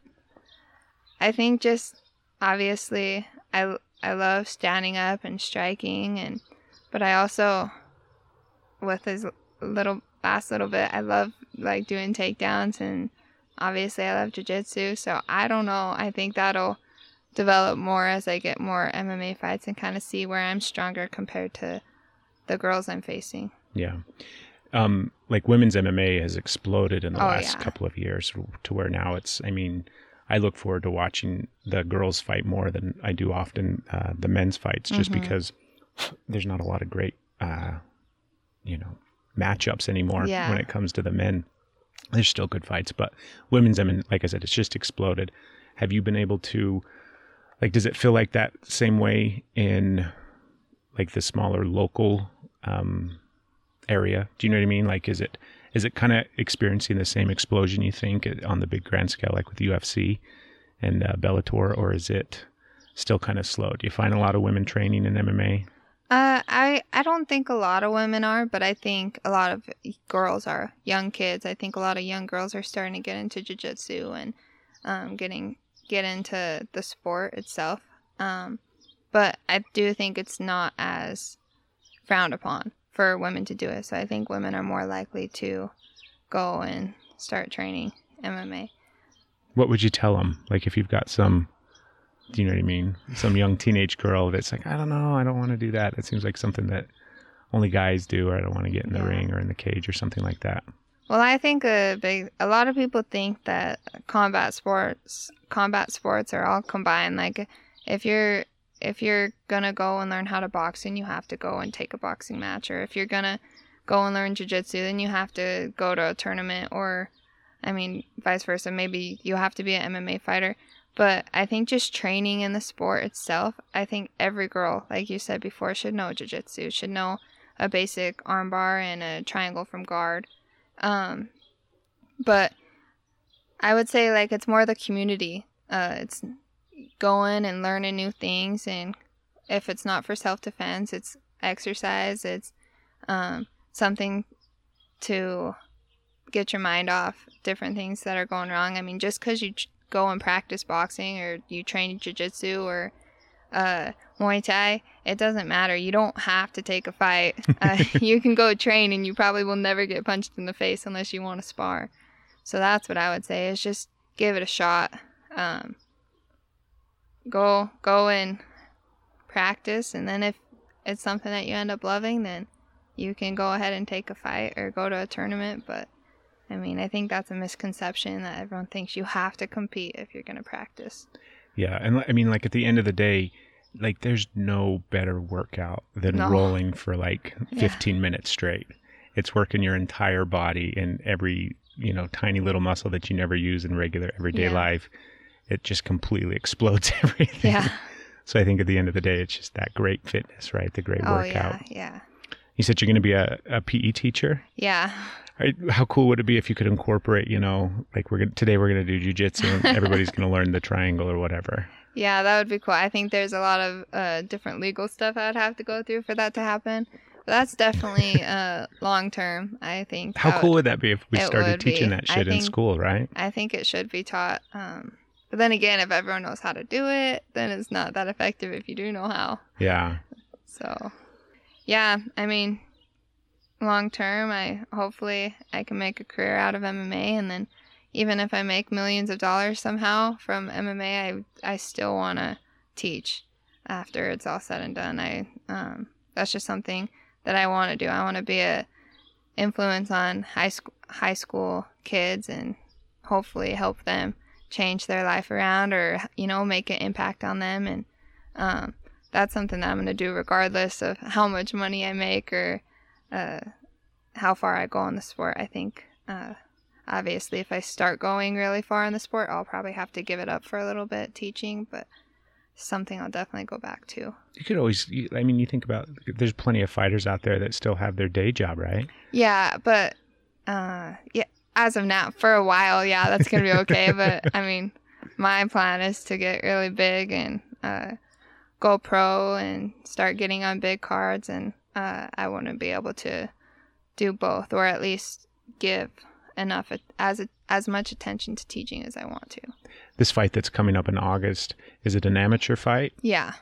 Speaker 8: I think just obviously, I I love standing up and striking, and but I also, with his little last little bit, I love like doing takedowns, and obviously I love jujitsu. So I don't know. I think that'll develop more as I get more MMA fights and kind of see where I'm stronger compared to the girls I'm facing.
Speaker 1: Yeah. Um, like women's MMA has exploded in the
Speaker 8: Oh,
Speaker 1: last
Speaker 8: yeah.
Speaker 1: couple of years to where now it's, I mean, I look forward to watching the girls fight more than I do often uh, the men's fights just
Speaker 8: Mhm.
Speaker 1: because there's not a lot of great, uh, you know, matchups anymore
Speaker 8: Yeah.
Speaker 1: when it comes to the men. There's still good fights, but women's, I mean, like I said, it's just exploded. Have you been able to, like, does it feel like that same way in like the smaller local um, area? Do you know what I mean? Like, is it is it kind of experiencing the same explosion you think on the big grand scale, like with UFC and uh, Bellator, or is it still kind of slow? Do you find a lot of women training in MMA?
Speaker 8: Uh, I I don't think a lot of women are, but I think a lot of girls are. Young kids, I think a lot of young girls are starting to get into jujitsu and um, getting get into the sport itself. Um, but I do think it's not as frowned upon for women to do it. So I think women are more likely to go and start training MMA.
Speaker 1: What would you tell them? Like if you've got some, do you know what I mean? Some young teenage girl that's like, I don't know, I don't want to do that. It seems like something that only guys do, or I don't want to get in the
Speaker 8: Yeah.
Speaker 1: ring or in the cage or something like that.
Speaker 8: Well, I think a big a lot of people think that combat sports combat sports are all combined. Like if you're if you're gonna go and learn how to box, then you have to go and take a boxing match, or if you're gonna go and learn jujitsu, then you have to go to a tournament, or I mean, vice versa. Maybe you have to be an MMA fighter. But I think just training in the sport itself, I think every girl, like you said before, should know jujitsu, should know a basic armbar and a triangle from guard. Um, but I would say like it's more the community. Uh, it's going and learning new things, and if it's not for self defense, it's exercise. It's um, something to get your mind off different things that are going wrong. I mean, just because you go and practice boxing or you train jujitsu or uh, Muay Thai, it doesn't matter. You don't have to take a fight. Uh, you can go train and you probably will never get punched in the face unless you want to spar. So that's what I would say is just give it a shot. Um, go go and practice, and then if it's something that you end up loving, then you can go ahead and take a fight or go to a tournament. But I mean, I think that's a misconception that everyone thinks you have to compete if you're going to practice.
Speaker 1: Yeah, and I mean, like at the end of the day, like there's no better workout than
Speaker 8: No.
Speaker 1: rolling for like
Speaker 8: Yeah.
Speaker 1: 15 minutes straight. It's working your entire body and every you know tiny little muscle that you never use in regular everyday
Speaker 8: Yeah.
Speaker 1: life. It just completely explodes everything.
Speaker 8: Yeah.
Speaker 1: So I think at the end of the day, it's just that great fitness, right? The great
Speaker 8: Oh
Speaker 1: workout.
Speaker 8: yeah, yeah,
Speaker 1: You said you're going to be a, a PE teacher.
Speaker 8: yeah.
Speaker 1: Right? How cool would it be if you could incorporate, you know, like we're gonna, today we're going to do jujitsu and everybody's going to learn the triangle or whatever.
Speaker 8: Yeah, that would be cool. I think there's a lot of uh, different legal stuff I'd have to go through for that to happen. But that's definitely uh, long term. I think.
Speaker 1: How
Speaker 8: that
Speaker 1: cool
Speaker 8: would-
Speaker 1: would that be if we started teaching
Speaker 8: be.
Speaker 1: that shit in school, right?
Speaker 8: I think it should be taught. Um, but then again, if everyone knows how to do it, then it's not that effective if you do know how.
Speaker 1: Yeah.
Speaker 8: So, yeah, I mean, long term, I hopefully I can make a career out of MMA, and then even if I make millions of dollars somehow from MMA, I I still want to teach after it's all said and done. I um, that's just something that I want to do. I want to be a influence on high school high school kids and hopefully help them change their life around or you know make an impact on them and um, that's something that I'm going to do regardless of how much money I make or uh, how far I go in the sport. I think uh, obviously if I start going really far in the sport, I'll probably have to give it up for a little bit teaching, but something I'll definitely go back to.
Speaker 1: You could always, I mean, you think about there's plenty of fighters out there that still have their day job, right?
Speaker 8: Yeah, but uh, yeah, as of now, for a while, yeah, that's gonna be okay. but I mean, my plan is to get really big and uh, go pro and start getting on big cards, and uh, I want to be able to do both, or at least give enough as as much attention to teaching as I want to.
Speaker 1: This fight that's coming up in August, is it an amateur fight?
Speaker 8: Yeah,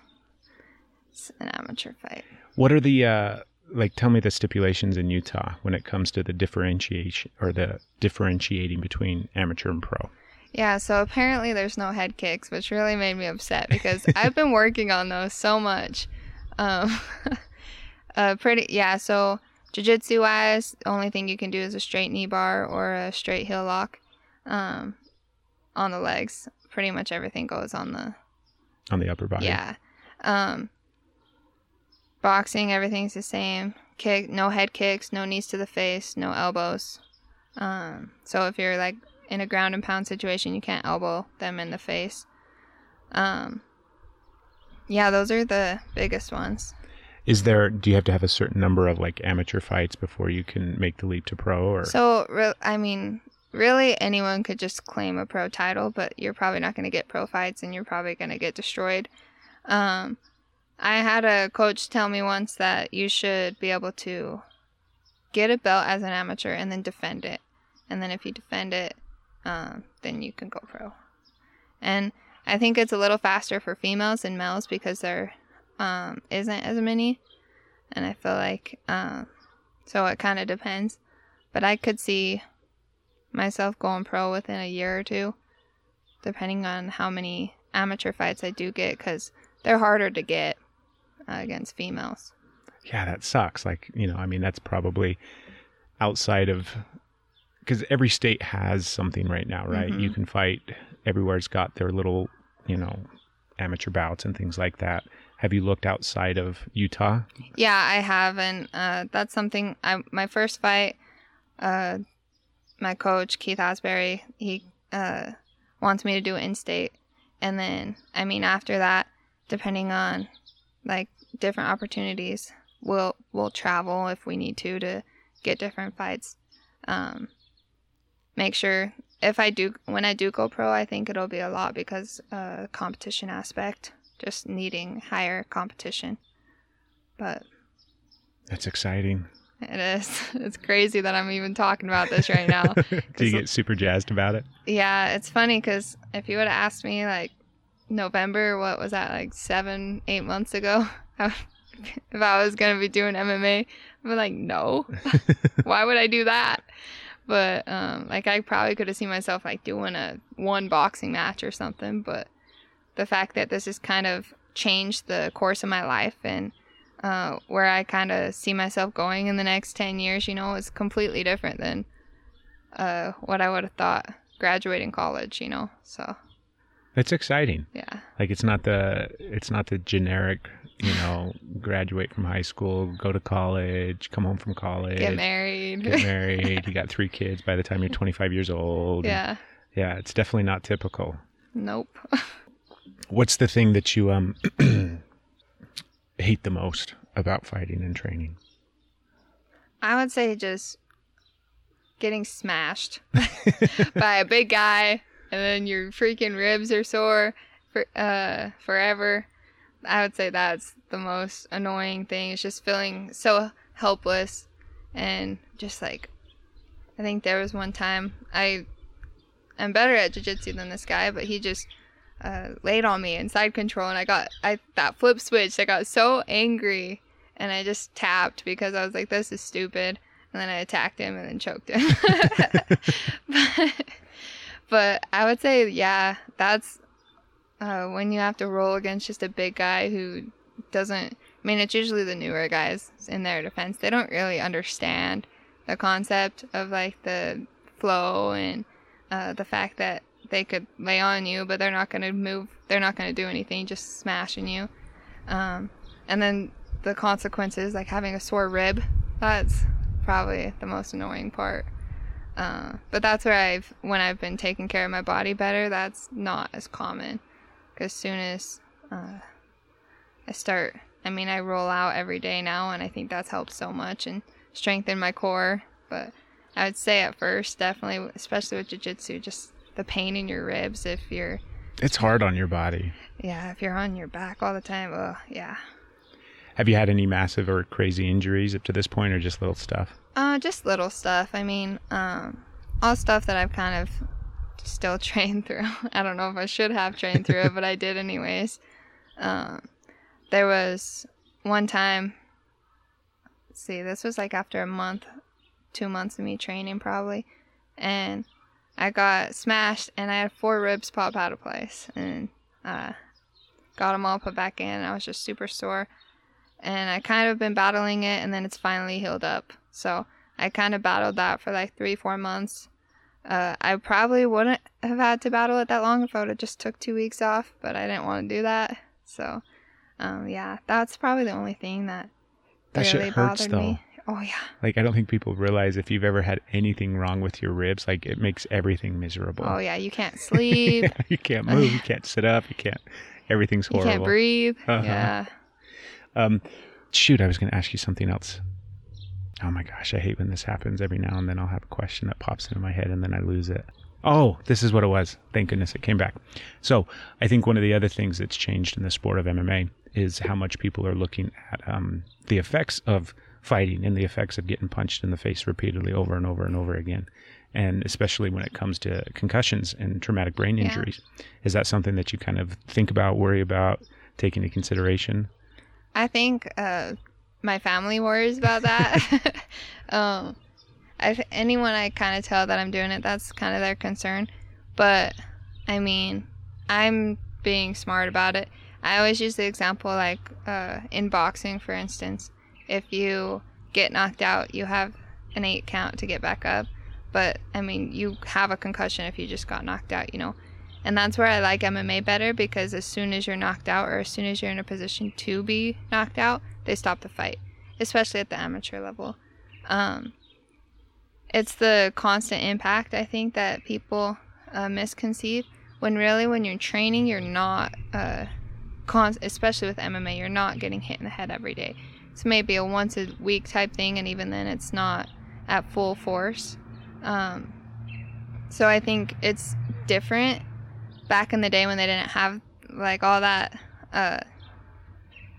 Speaker 8: it's an amateur fight.
Speaker 1: What are the, uh, like, tell me the stipulations in Utah when it comes to the differentiation or the differentiating between amateur and pro?
Speaker 8: Yeah, so apparently there's no head kicks, which really made me upset because I've been working on those so much. Um, uh, pretty yeah. So jiu-jitsu wise, the only thing you can do is a straight knee bar or a straight heel lock um, on the legs. Pretty much everything goes on the
Speaker 1: On the upper body?
Speaker 8: yeah. Um, boxing, everything's the same. Kick, no head kicks, no knees to the face, no elbows. Um, so if you're like in a ground and pound situation, you can't elbow them in the face. Um, yeah, those are the biggest ones.
Speaker 1: Is there, do you have to have a certain number of, like, amateur fights before you can make the leap to pro? Or
Speaker 8: So, re- I mean, really anyone could just claim a pro title, but you're probably not going to get pro fights and you're probably going to get destroyed. Um, I had a coach tell me once that you should be able to get a belt as an amateur and then defend it. And then if you defend it, um, then you can go pro. And I think it's a little faster for females than males because there um, isn't as many and I feel like um, so it kind of depends. But I could see myself going pro within a year or two, depending on how many amateur fights I do get, because they're harder to get uh, against females.
Speaker 1: Yeah, that sucks. Like, you know, I mean, that's probably outside of because every state has something right now, right? You can fight everywhere's got their little, you know, amateur bouts and things like that. Have you looked outside of Utah?
Speaker 8: Yeah, I have, and uh, that's something. I my first fight, uh, my coach Keith Asbury, he uh, wants me to do in state, and then I mean after that, depending on like different opportunities, we'll we'll travel if we need to to get different fights. Um, make sure if I do when I do go pro, I think it'll be a lot because uh, competition aspect, just needing higher competition. But
Speaker 1: That's exciting.
Speaker 8: it is. It's crazy that I'm even talking about this right now.
Speaker 1: Do you get super jazzed about it?
Speaker 8: yeah, it's funny because if you would have asked me like November, what was that, like seven, eight months ago, I- if I was going to be doing MMA, I'd be like, no. Why would I do that? But um, like I probably could have seen myself like doing a one boxing match or something. But the fact that this has kind of changed the course of my life and uh, where I kind of see myself going in the next 10 years, you know, is completely different than uh, what I would have thought graduating college, you know. So
Speaker 1: It's exciting.
Speaker 8: yeah,
Speaker 1: Like it's not the it's not the generic, you know, graduate from high school, go to college, come home from college,
Speaker 8: get married.
Speaker 1: get married, you got three kids by the time you're 25 years old.
Speaker 8: yeah,
Speaker 1: Yeah, it's definitely not typical.
Speaker 8: nope.
Speaker 1: What's the thing that you um hate the most about fighting and training?
Speaker 8: I would say just getting smashed by a big guy, and then your freaking ribs are sore for uh forever. I would say that's the most annoying thing. Is just feeling so helpless, and just like I think there was one time I am better at jiu-jitsu than this guy, but he just uh, laid on me in side control, and I got I that flip switch. I got so angry, and I just tapped because I was like, "This is stupid." And then I attacked him and then choked him. but, but I would say, yeah, that's uh, when you have to roll against just a big guy who doesn't. I mean, it's usually the newer guys in their defense. They don't really understand the concept of like the flow and uh, the fact that they could lay on you, but they're not going to move. They're not going to do anything, just smashing you. Um, and then the consequences, like having a sore rib, that's probably the most annoying part. Uh, but that's where I've, when I've been taking care of my body better, that's not as common. Because soon as uh, I start, I mean, I roll out every day now, and I think that's helped so much and strengthen my core. But I would say at first, definitely, especially with jiu-jitsu, just the pain in your ribs if you're,
Speaker 1: It's hard on your body.
Speaker 8: yeah, if you're on your back all the time. Oh, yeah.
Speaker 1: Have you had any massive or crazy injuries up to this point or just little stuff?
Speaker 8: Uh, just little stuff. I mean, um, all stuff that I've kind of still trained through. I don't know if I should have trained through it, but I did anyways. Um, there was one time. See, this was like after a month, two months of me training probably, and I got smashed and I had four ribs pop out of place and uh, got them all put back in. I was just super sore and I kind of been battling it, and then it's finally healed up. So I kind of battled that for like three, four months. Uh, I probably wouldn't have had to battle it that long if I would have just took two weeks off, but I didn't want to do that. So, um, yeah, that's probably the only thing that
Speaker 1: That
Speaker 8: really bothered me. Oh yeah,
Speaker 1: Like I don't think people realize if you've ever had anything wrong with your ribs, like it makes everything miserable.
Speaker 8: oh yeah, you can't sleep,
Speaker 1: Yeah, you can't move, you can't sit up, you can't. Everything's horrible.
Speaker 8: you can't breathe.
Speaker 1: Uh-huh.
Speaker 8: Yeah,
Speaker 1: Um, shoot, I was going to ask you something else. Oh my gosh, I hate when this happens. Every now and then I'll have a question that pops into my head and then I lose it. Oh, this is what it was. Thank goodness it came back. So I think one of the other things that's changed in the sport of MMA is how much people are looking at um, the effects of fighting and the effects of getting punched in the face repeatedly over and over and over again. And especially when it comes to concussions and traumatic brain
Speaker 8: Yeah.
Speaker 1: injuries. Is that something that you kind of think about, worry about, take into consideration?
Speaker 8: I think uh, my family worries about that. um, I anyone I kind of tell that I'm doing it, that's kind of their concern. But I mean, I'm being smart about it. I always use the example like uh, in boxing, for instance, if you get knocked out, you have an eight count to get back up. But I mean, you have a concussion if you just got knocked out, you know. And that's where I like MMA better because as soon as you're knocked out or as soon as you're in a position to be knocked out, they stop the fight, especially at the amateur level. Um, it's the constant impact, I think, that people uh, misconceive when really when you're training, you're not, uh, con- especially with MMA, you're not getting hit in the head every day. It's maybe a once a week type thing, and even then, it's not at full force. Um, so I think it's different back in the day when they didn't have like all that, uh,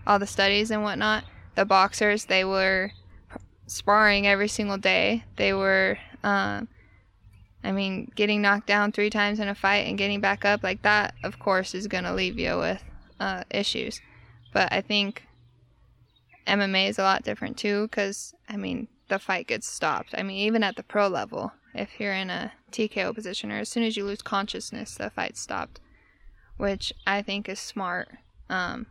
Speaker 8: all the studies and whatnot. The boxers they were sparring every single day. They were, um, I mean, getting knocked down three times in a fight and getting back up like that. Of course, is gonna leave you with uh, issues. But I think MMA is a lot different too, because I mean, the fight gets stopped. I mean, even at the pro level, if you're in a TKO position or as soon as you lose consciousness, the fight's stopped, which I think is smart. Um,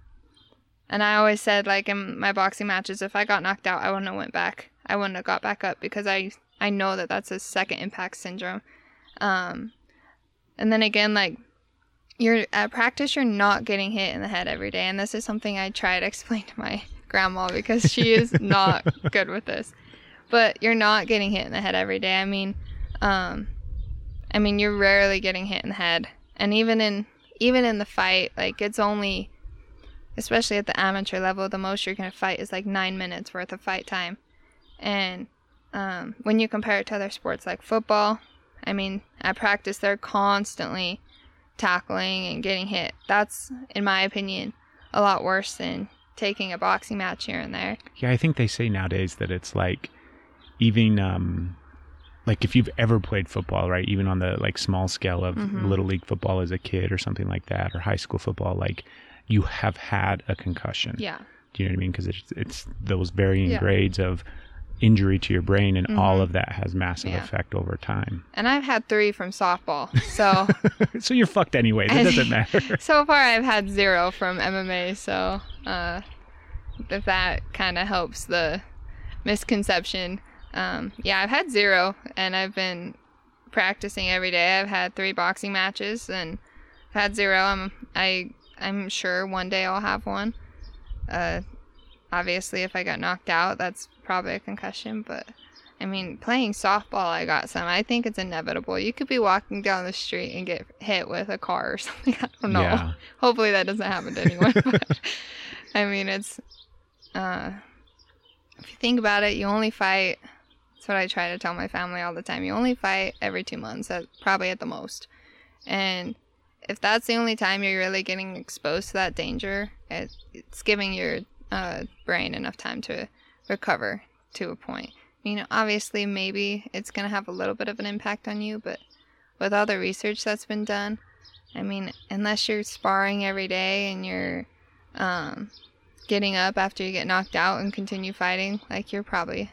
Speaker 8: and I always said, like in my boxing matches, if I got knocked out, I wouldn't have went back. I wouldn't have got back up because I I know that that's a second impact syndrome. Um, and then again, like you're at practice, you're not getting hit in the head every day, and this is something I try to explain to my grandma because she is not good with this. But you're not getting hit in the head every day. I mean, um, I mean, you're rarely getting hit in the head, and even in even in the fight, like it's only, especially at the amateur level, the most you're gonna fight is like nine minutes worth of fight time, and um, when you compare it to other sports like football, I mean, at practice they're constantly tackling and getting hit. That's, in my opinion, a lot worse than taking a boxing match here and there.
Speaker 1: Yeah, I think they say nowadays that it's like even um like if you've ever played football, right? Even on the like small scale of
Speaker 8: Mhm.
Speaker 1: little league football as a kid or something like that, or high school football, like you have had a concussion.
Speaker 8: Yeah.
Speaker 1: Do you know what I mean? Because it's it's those varying
Speaker 8: Yeah.
Speaker 1: grades of injury to your brain, and all
Speaker 8: Mhm.
Speaker 1: of that has massive
Speaker 8: Yeah.
Speaker 1: effect over time.
Speaker 8: And I've had three from softball. So
Speaker 1: so you're fucked anyway. That doesn't matter.
Speaker 8: so far I've had zero from MMA. So uh, if that kind of helps the misconception. Um, yeah, I've had zero, and I've been practicing every day. I've had three boxing matches, and I've had zero. I'm I I'm sure one day I'll have one. Uh, obviously, if I got knocked out, that's probably a concussion. But I mean, playing softball, I got some. I think it's inevitable. You could be walking down the street and get hit with a car or something. I don't know.
Speaker 1: Yeah.
Speaker 8: Hopefully, that doesn't happen to anyone. but, I mean, it's. Uh, if you think about it, you only fight. That's what I try to tell my family all the time. You only fight every two months, at, probably at the most. And if that's the only time you're really getting exposed to that danger, it, it's giving your uh, brain enough time to recover to a point. You know, obviously, maybe it's going to have a little bit of an impact on you, but with all the research that's been done, I mean, unless you're sparring every day and you're um, getting up after you get knocked out and continue fighting, like you're probably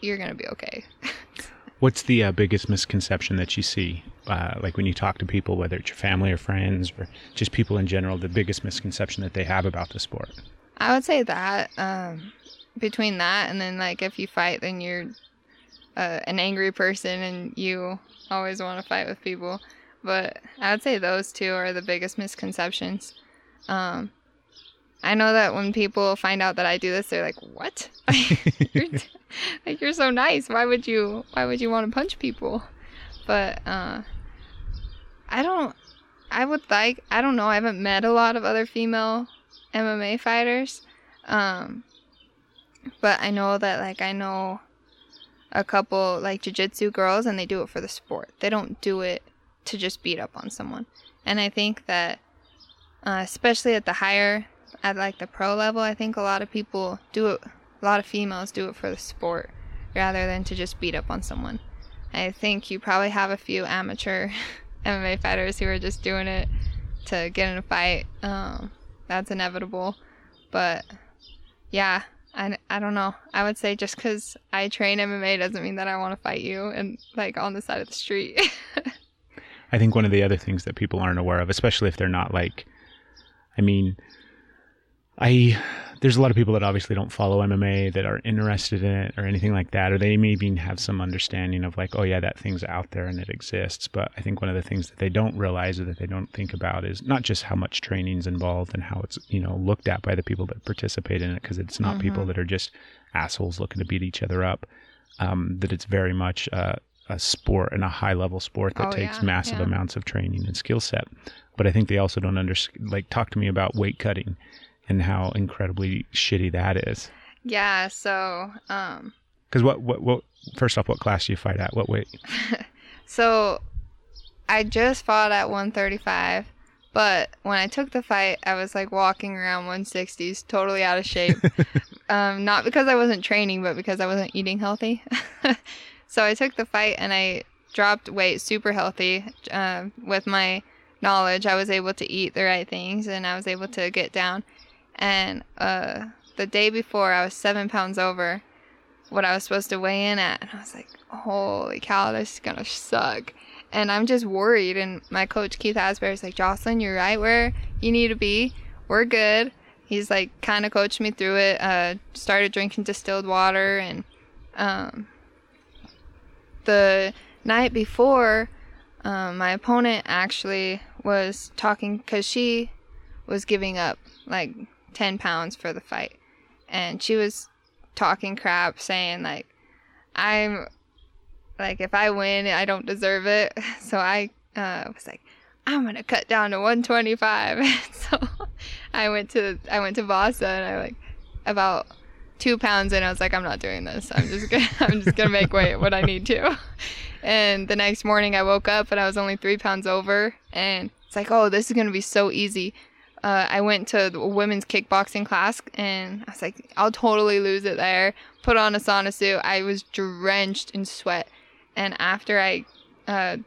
Speaker 8: you're gonna be okay.
Speaker 1: What's the uh, biggest misconception that you see, uh, like when you talk to people, whether it's your family or friends or just people in general, the biggest misconception that they have about the sport?
Speaker 8: I would say that um, between that and then like if you fight, then you're uh, an angry person and you always want to fight with people. But I would say those two are the biggest misconceptions. Um, I know that when people find out that I do this, they're like, "What? you're, like you're so nice. Why would you? Why would you want to punch people?" But uh, I don't. I would like. I don't know. I haven't met a lot of other female MMA fighters. Um, but I know that like I know a couple like jiu-jitsu girls and they do it for the sport. They don't do it to just beat up on someone. And I think that uh, especially at the higher at like the pro level, I think a lot of people do it a lot of females do it for the sport rather than to just beat up on someone. I think you probably have a few amateur MMA fighters who are just doing it to get in a fight. Um, that's inevitable. But yeah, I, I don't know. I would say just because I train MMA doesn't mean that I want to fight you and like on the side of the street.
Speaker 1: I think one of the other things that people aren't aware of, especially if they're not like, I mean, I there's a lot of people that obviously don't follow MMA that are interested in it or anything like that, or they may even have some understanding of like, oh yeah, that thing's out there and it exists. But I think one of the things that they don't realize or that they don't think about is not just how much training's involved and how it's you know looked at by the people that participate in it, because it's not people that are just assholes looking to beat each other up. Um, that it's very much uh, a sport and a high level sport that
Speaker 8: Oh,
Speaker 1: takes
Speaker 8: yeah,
Speaker 1: massive
Speaker 8: yeah.
Speaker 1: amounts of training and skill set. But I think they also don't understand. like talk to me about weight cutting and how incredibly shitty that is.
Speaker 8: yeah. So um,
Speaker 1: Because what, what what first off, what class do you fight at? What weight?
Speaker 8: So I just fought at 135, but when I took the fight, I was like walking around 160s, totally out of shape. um, not because I wasn't training, but because I wasn't eating healthy. so I took the fight and I dropped weight super healthy. Uh, with my knowledge, I was able to eat the right things and I was able to get down. And uh, the day before, I was seven pounds over what I was supposed to weigh in at. And I was like, holy cow, this is to suck. And I'm just worried. And my coach, Keith Asbury's like, Jocelyn, you're right where you need to be. We're good. He's like, kind of coached me through it. Uh, started drinking distilled water. And um, the night before, um, my opponent actually was talking because she was giving up like 10 pounds for the fight. And she was talking crap, saying like, I'm like, if I win, I don't deserve it. So I uh, was like, I'm gonna cut down to 125. so I went to I went to Vasa and I like about two pounds in. I was like, I'm not doing this. I'm just gonna I'm just gonna make weight what I need to. And the next morning I woke up and I was only three pounds over. And it's like, oh, this is gonna be so easy. Uh, I went to the women's kickboxing class and I was like, I'll totally lose it there. Put on a sauna suit. I was drenched in sweat. And after I uh,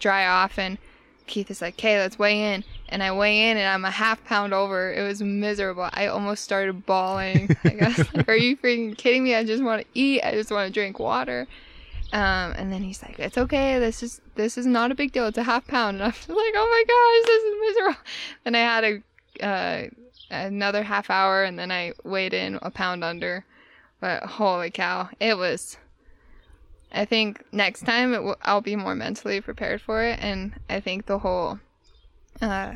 Speaker 8: dry off and Keith is like, okay, let's weigh in. And I weigh in and I'm a half pound over. It was miserable. I almost started bawling. Like, I was like, are you freaking kidding me? I just want to eat. I just want to drink water. Um, and then he's like, it's okay. This is, this is not a big deal. It's a half pound. And I'm like, oh my gosh, this is miserable. And I had a, uh, another half hour and then I weighed in a pound under. But holy cow, it was, I think next time w- I'll be more mentally prepared for it, and I think the whole, uh,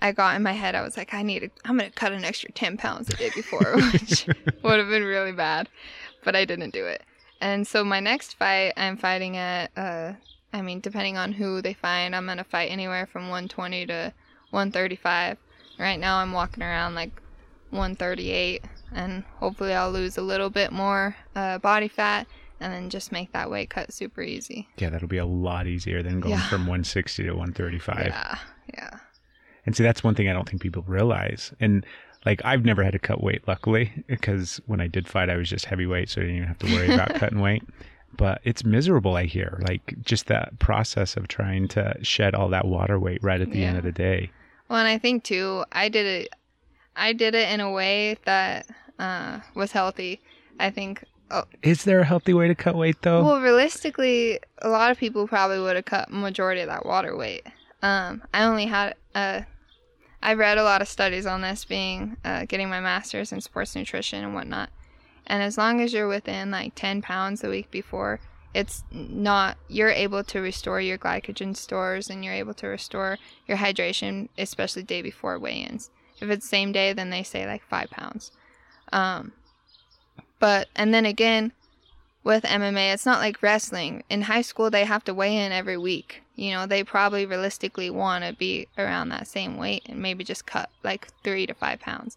Speaker 8: I got in my head, I was like, I need, to, I'm gonna cut an extra ten pounds the day before, which would have been really bad, but I didn't do it. And so my next fight, I'm fighting at, uh, I mean, depending on who they find, I'm gonna fight anywhere from 120 to 135. Right now, I'm walking around like 138, and hopefully, I'll lose a little bit more uh, body fat and then just make that weight cut super easy.
Speaker 1: Yeah, that'll be a lot easier than going
Speaker 8: Yeah.
Speaker 1: from 160 to 135.
Speaker 8: Yeah, yeah.
Speaker 1: And see, that's one thing I don't think people realize. And like, I've never had to cut weight, luckily, because when I did fight, I was just heavyweight, so I didn't even have to worry about cutting weight. But it's miserable, I hear. Like, just that process of trying to shed all that water weight right at the end of the day.
Speaker 8: Well, and I think too, I did it. I did it in a way that uh, was healthy. I think. Oh,
Speaker 1: Is there a healthy way to cut weight, though?
Speaker 8: well, realistically, a lot of people probably would have cut majority of that water weight. Um, I only had. Uh, I read a lot of studies on this, being uh, getting my master's in sports nutrition and whatnot. And as long as you're within like 10 pounds the week before, it's not, you're able to restore your glycogen stores and you're able to restore your hydration, especially day before weigh ins. If it's same day, then they say like five pounds. Um, but, and then again, with MMA, it's not like wrestling. In high school, they have to weigh in every week. You know, they probably realistically want to be around that same weight and maybe just cut like three to five pounds.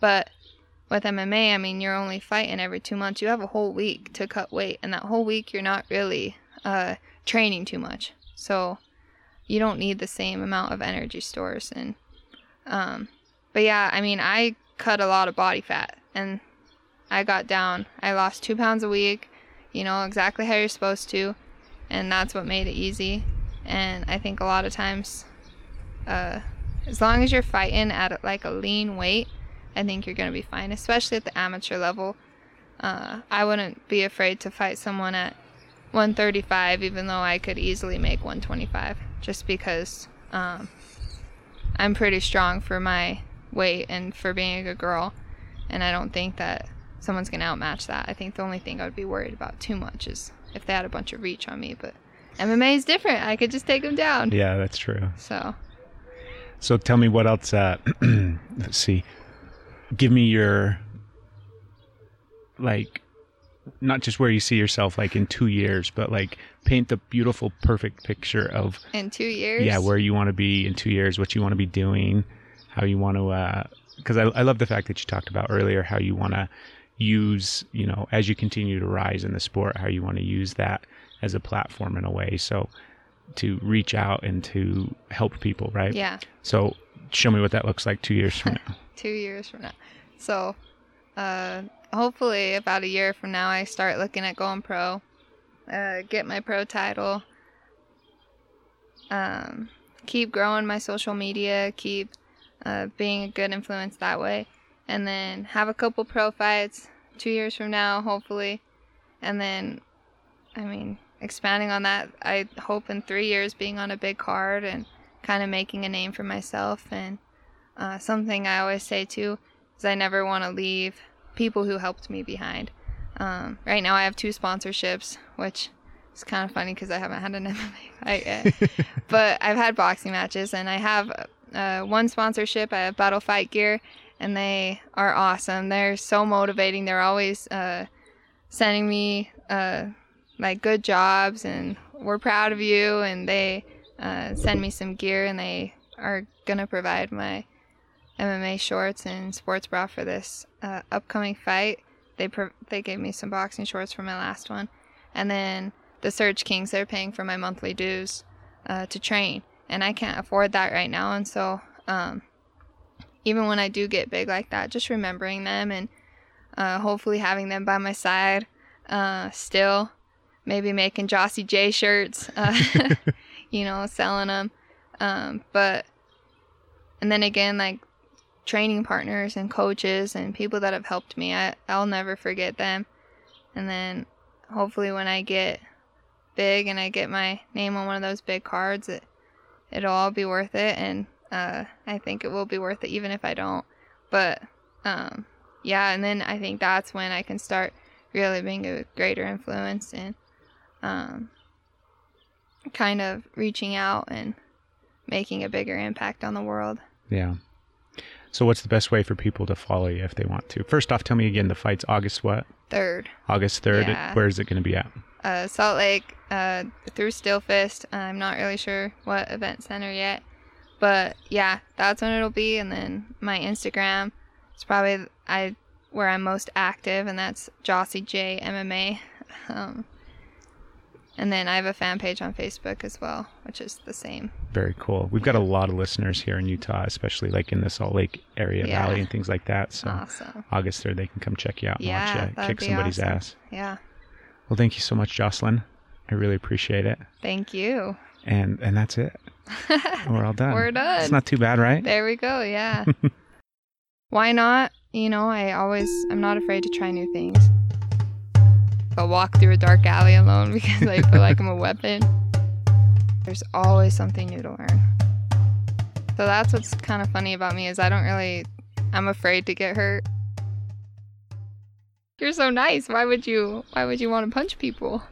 Speaker 8: But with MMA, I mean, you're only fighting every two months. You have a whole week to cut weight, and that whole week you're not really uh, training too much. So you don't need the same amount of energy stores. And um, but yeah, I mean, I cut a lot of body fat, and I got down. I lost two pounds a week. You know exactly how you're supposed to, and that's what made it easy. And I think a lot of times, uh, as long as you're fighting at like a lean weight, I think you're going to be fine, especially at the amateur level. Uh, I wouldn't be afraid to fight someone at 135, even though I could easily make 125, just because um, I'm pretty strong for my weight and for being a good girl. And I don't think that someone's going to outmatch that. I think the only thing I would be worried about too much is if they had a bunch of reach on me. But MMA is different. I could just take them down.
Speaker 1: Yeah, that's true.
Speaker 8: So
Speaker 1: So tell me what else. Uh, let's see. Give me your like, not just where you see yourself like in two years, but like paint the beautiful, perfect picture of
Speaker 8: in two years,
Speaker 1: yeah where you want to be in two years, what you want to be doing, how you want to. Uh, because I, I love the fact that you talked about earlier how you want to use you know as you continue to rise in the sport how you want to use that as a platform in a way so to reach out and to help people right
Speaker 8: yeah,
Speaker 1: so show me what that looks like two years from now.
Speaker 8: Two years from now. So uh, hopefully, about a year from now, I start looking at going pro, uh, get my pro title, um, keep growing my social media, keep uh, being a good influence that way, and then have a couple pro fights two years from now, hopefully, and then, I mean, expanding on that, I hope in three years being on a big card and kind of making a name for myself. And uh, something I always say too is I never want to leave people who helped me behind. Um, right now, I have two sponsorships, which is kind of funny because I haven't had an MMA fight yet. but I've had boxing matches, and I have uh, one sponsorship. I have Battle Fight Gear, and they are awesome. They're so motivating. They're always uh, sending me uh, like good jobs, and we're proud of you. And they uh, send me some gear, and they are gonna provide my MMA shorts and sports bra for this uh, upcoming fight. They pro- they gave me some boxing shorts for my last one, and then the Surge Kings they're paying for my monthly dues uh, to train, and I can't afford that right now. And so, um, even when I do get big like that, just remembering them and uh, hopefully having them by my side, uh, still maybe making Jocey J shirts, uh, you know, selling them. Um, but and then again, like training partners and coaches and people that have helped me. I, I'll never forget them. And then hopefully when I get big and I get my name on one of those big cards, it, it'll all be worth it. And uh, I think it will be worth it even if I don't. But um, yeah, and then I think that's when I can start really being a greater influence and um, kind of reaching out and making a bigger impact on the world.
Speaker 1: Yeah. So what's the best way for people to follow you if they want to? First off, tell me again the fight's August what?
Speaker 8: Third.
Speaker 1: August 3rd.
Speaker 8: Yeah.
Speaker 1: Where is it going to be at?
Speaker 8: uh, Salt Lake uh, through Steel Fist. I'm not really sure what event center yet, but yeah, that's when it'll be. And then my Instagram is probably I where I'm most active, and that's Jocey J MMA. Um, and then I have a fan page on Facebook as well, which is the same.
Speaker 1: Very cool. We've got a lot of listeners here in Utah, especially like in the Salt Lake area,
Speaker 8: Yeah.
Speaker 1: Valley, and things like that. So
Speaker 8: Awesome.
Speaker 1: August 3rd, they can come check you out and
Speaker 8: Yeah,
Speaker 1: watch you kick somebody's
Speaker 8: awesome.
Speaker 1: ass.
Speaker 8: Yeah.
Speaker 1: Well, thank you so much, Jocelyn. I really appreciate it.
Speaker 8: Thank you.
Speaker 1: And and that's it. We're all done.
Speaker 8: We're done.
Speaker 1: It's not too bad, right?
Speaker 8: There we go. Yeah. Why not? You know, I always, I'm not afraid to try new things. I'll walk through a dark alley alone because I feel like I'm a weapon. There's always something new to learn. So that's what's kind of funny about me is I don't really, I'm afraid to get hurt. You're so nice. Why would you, why would you want to punch people?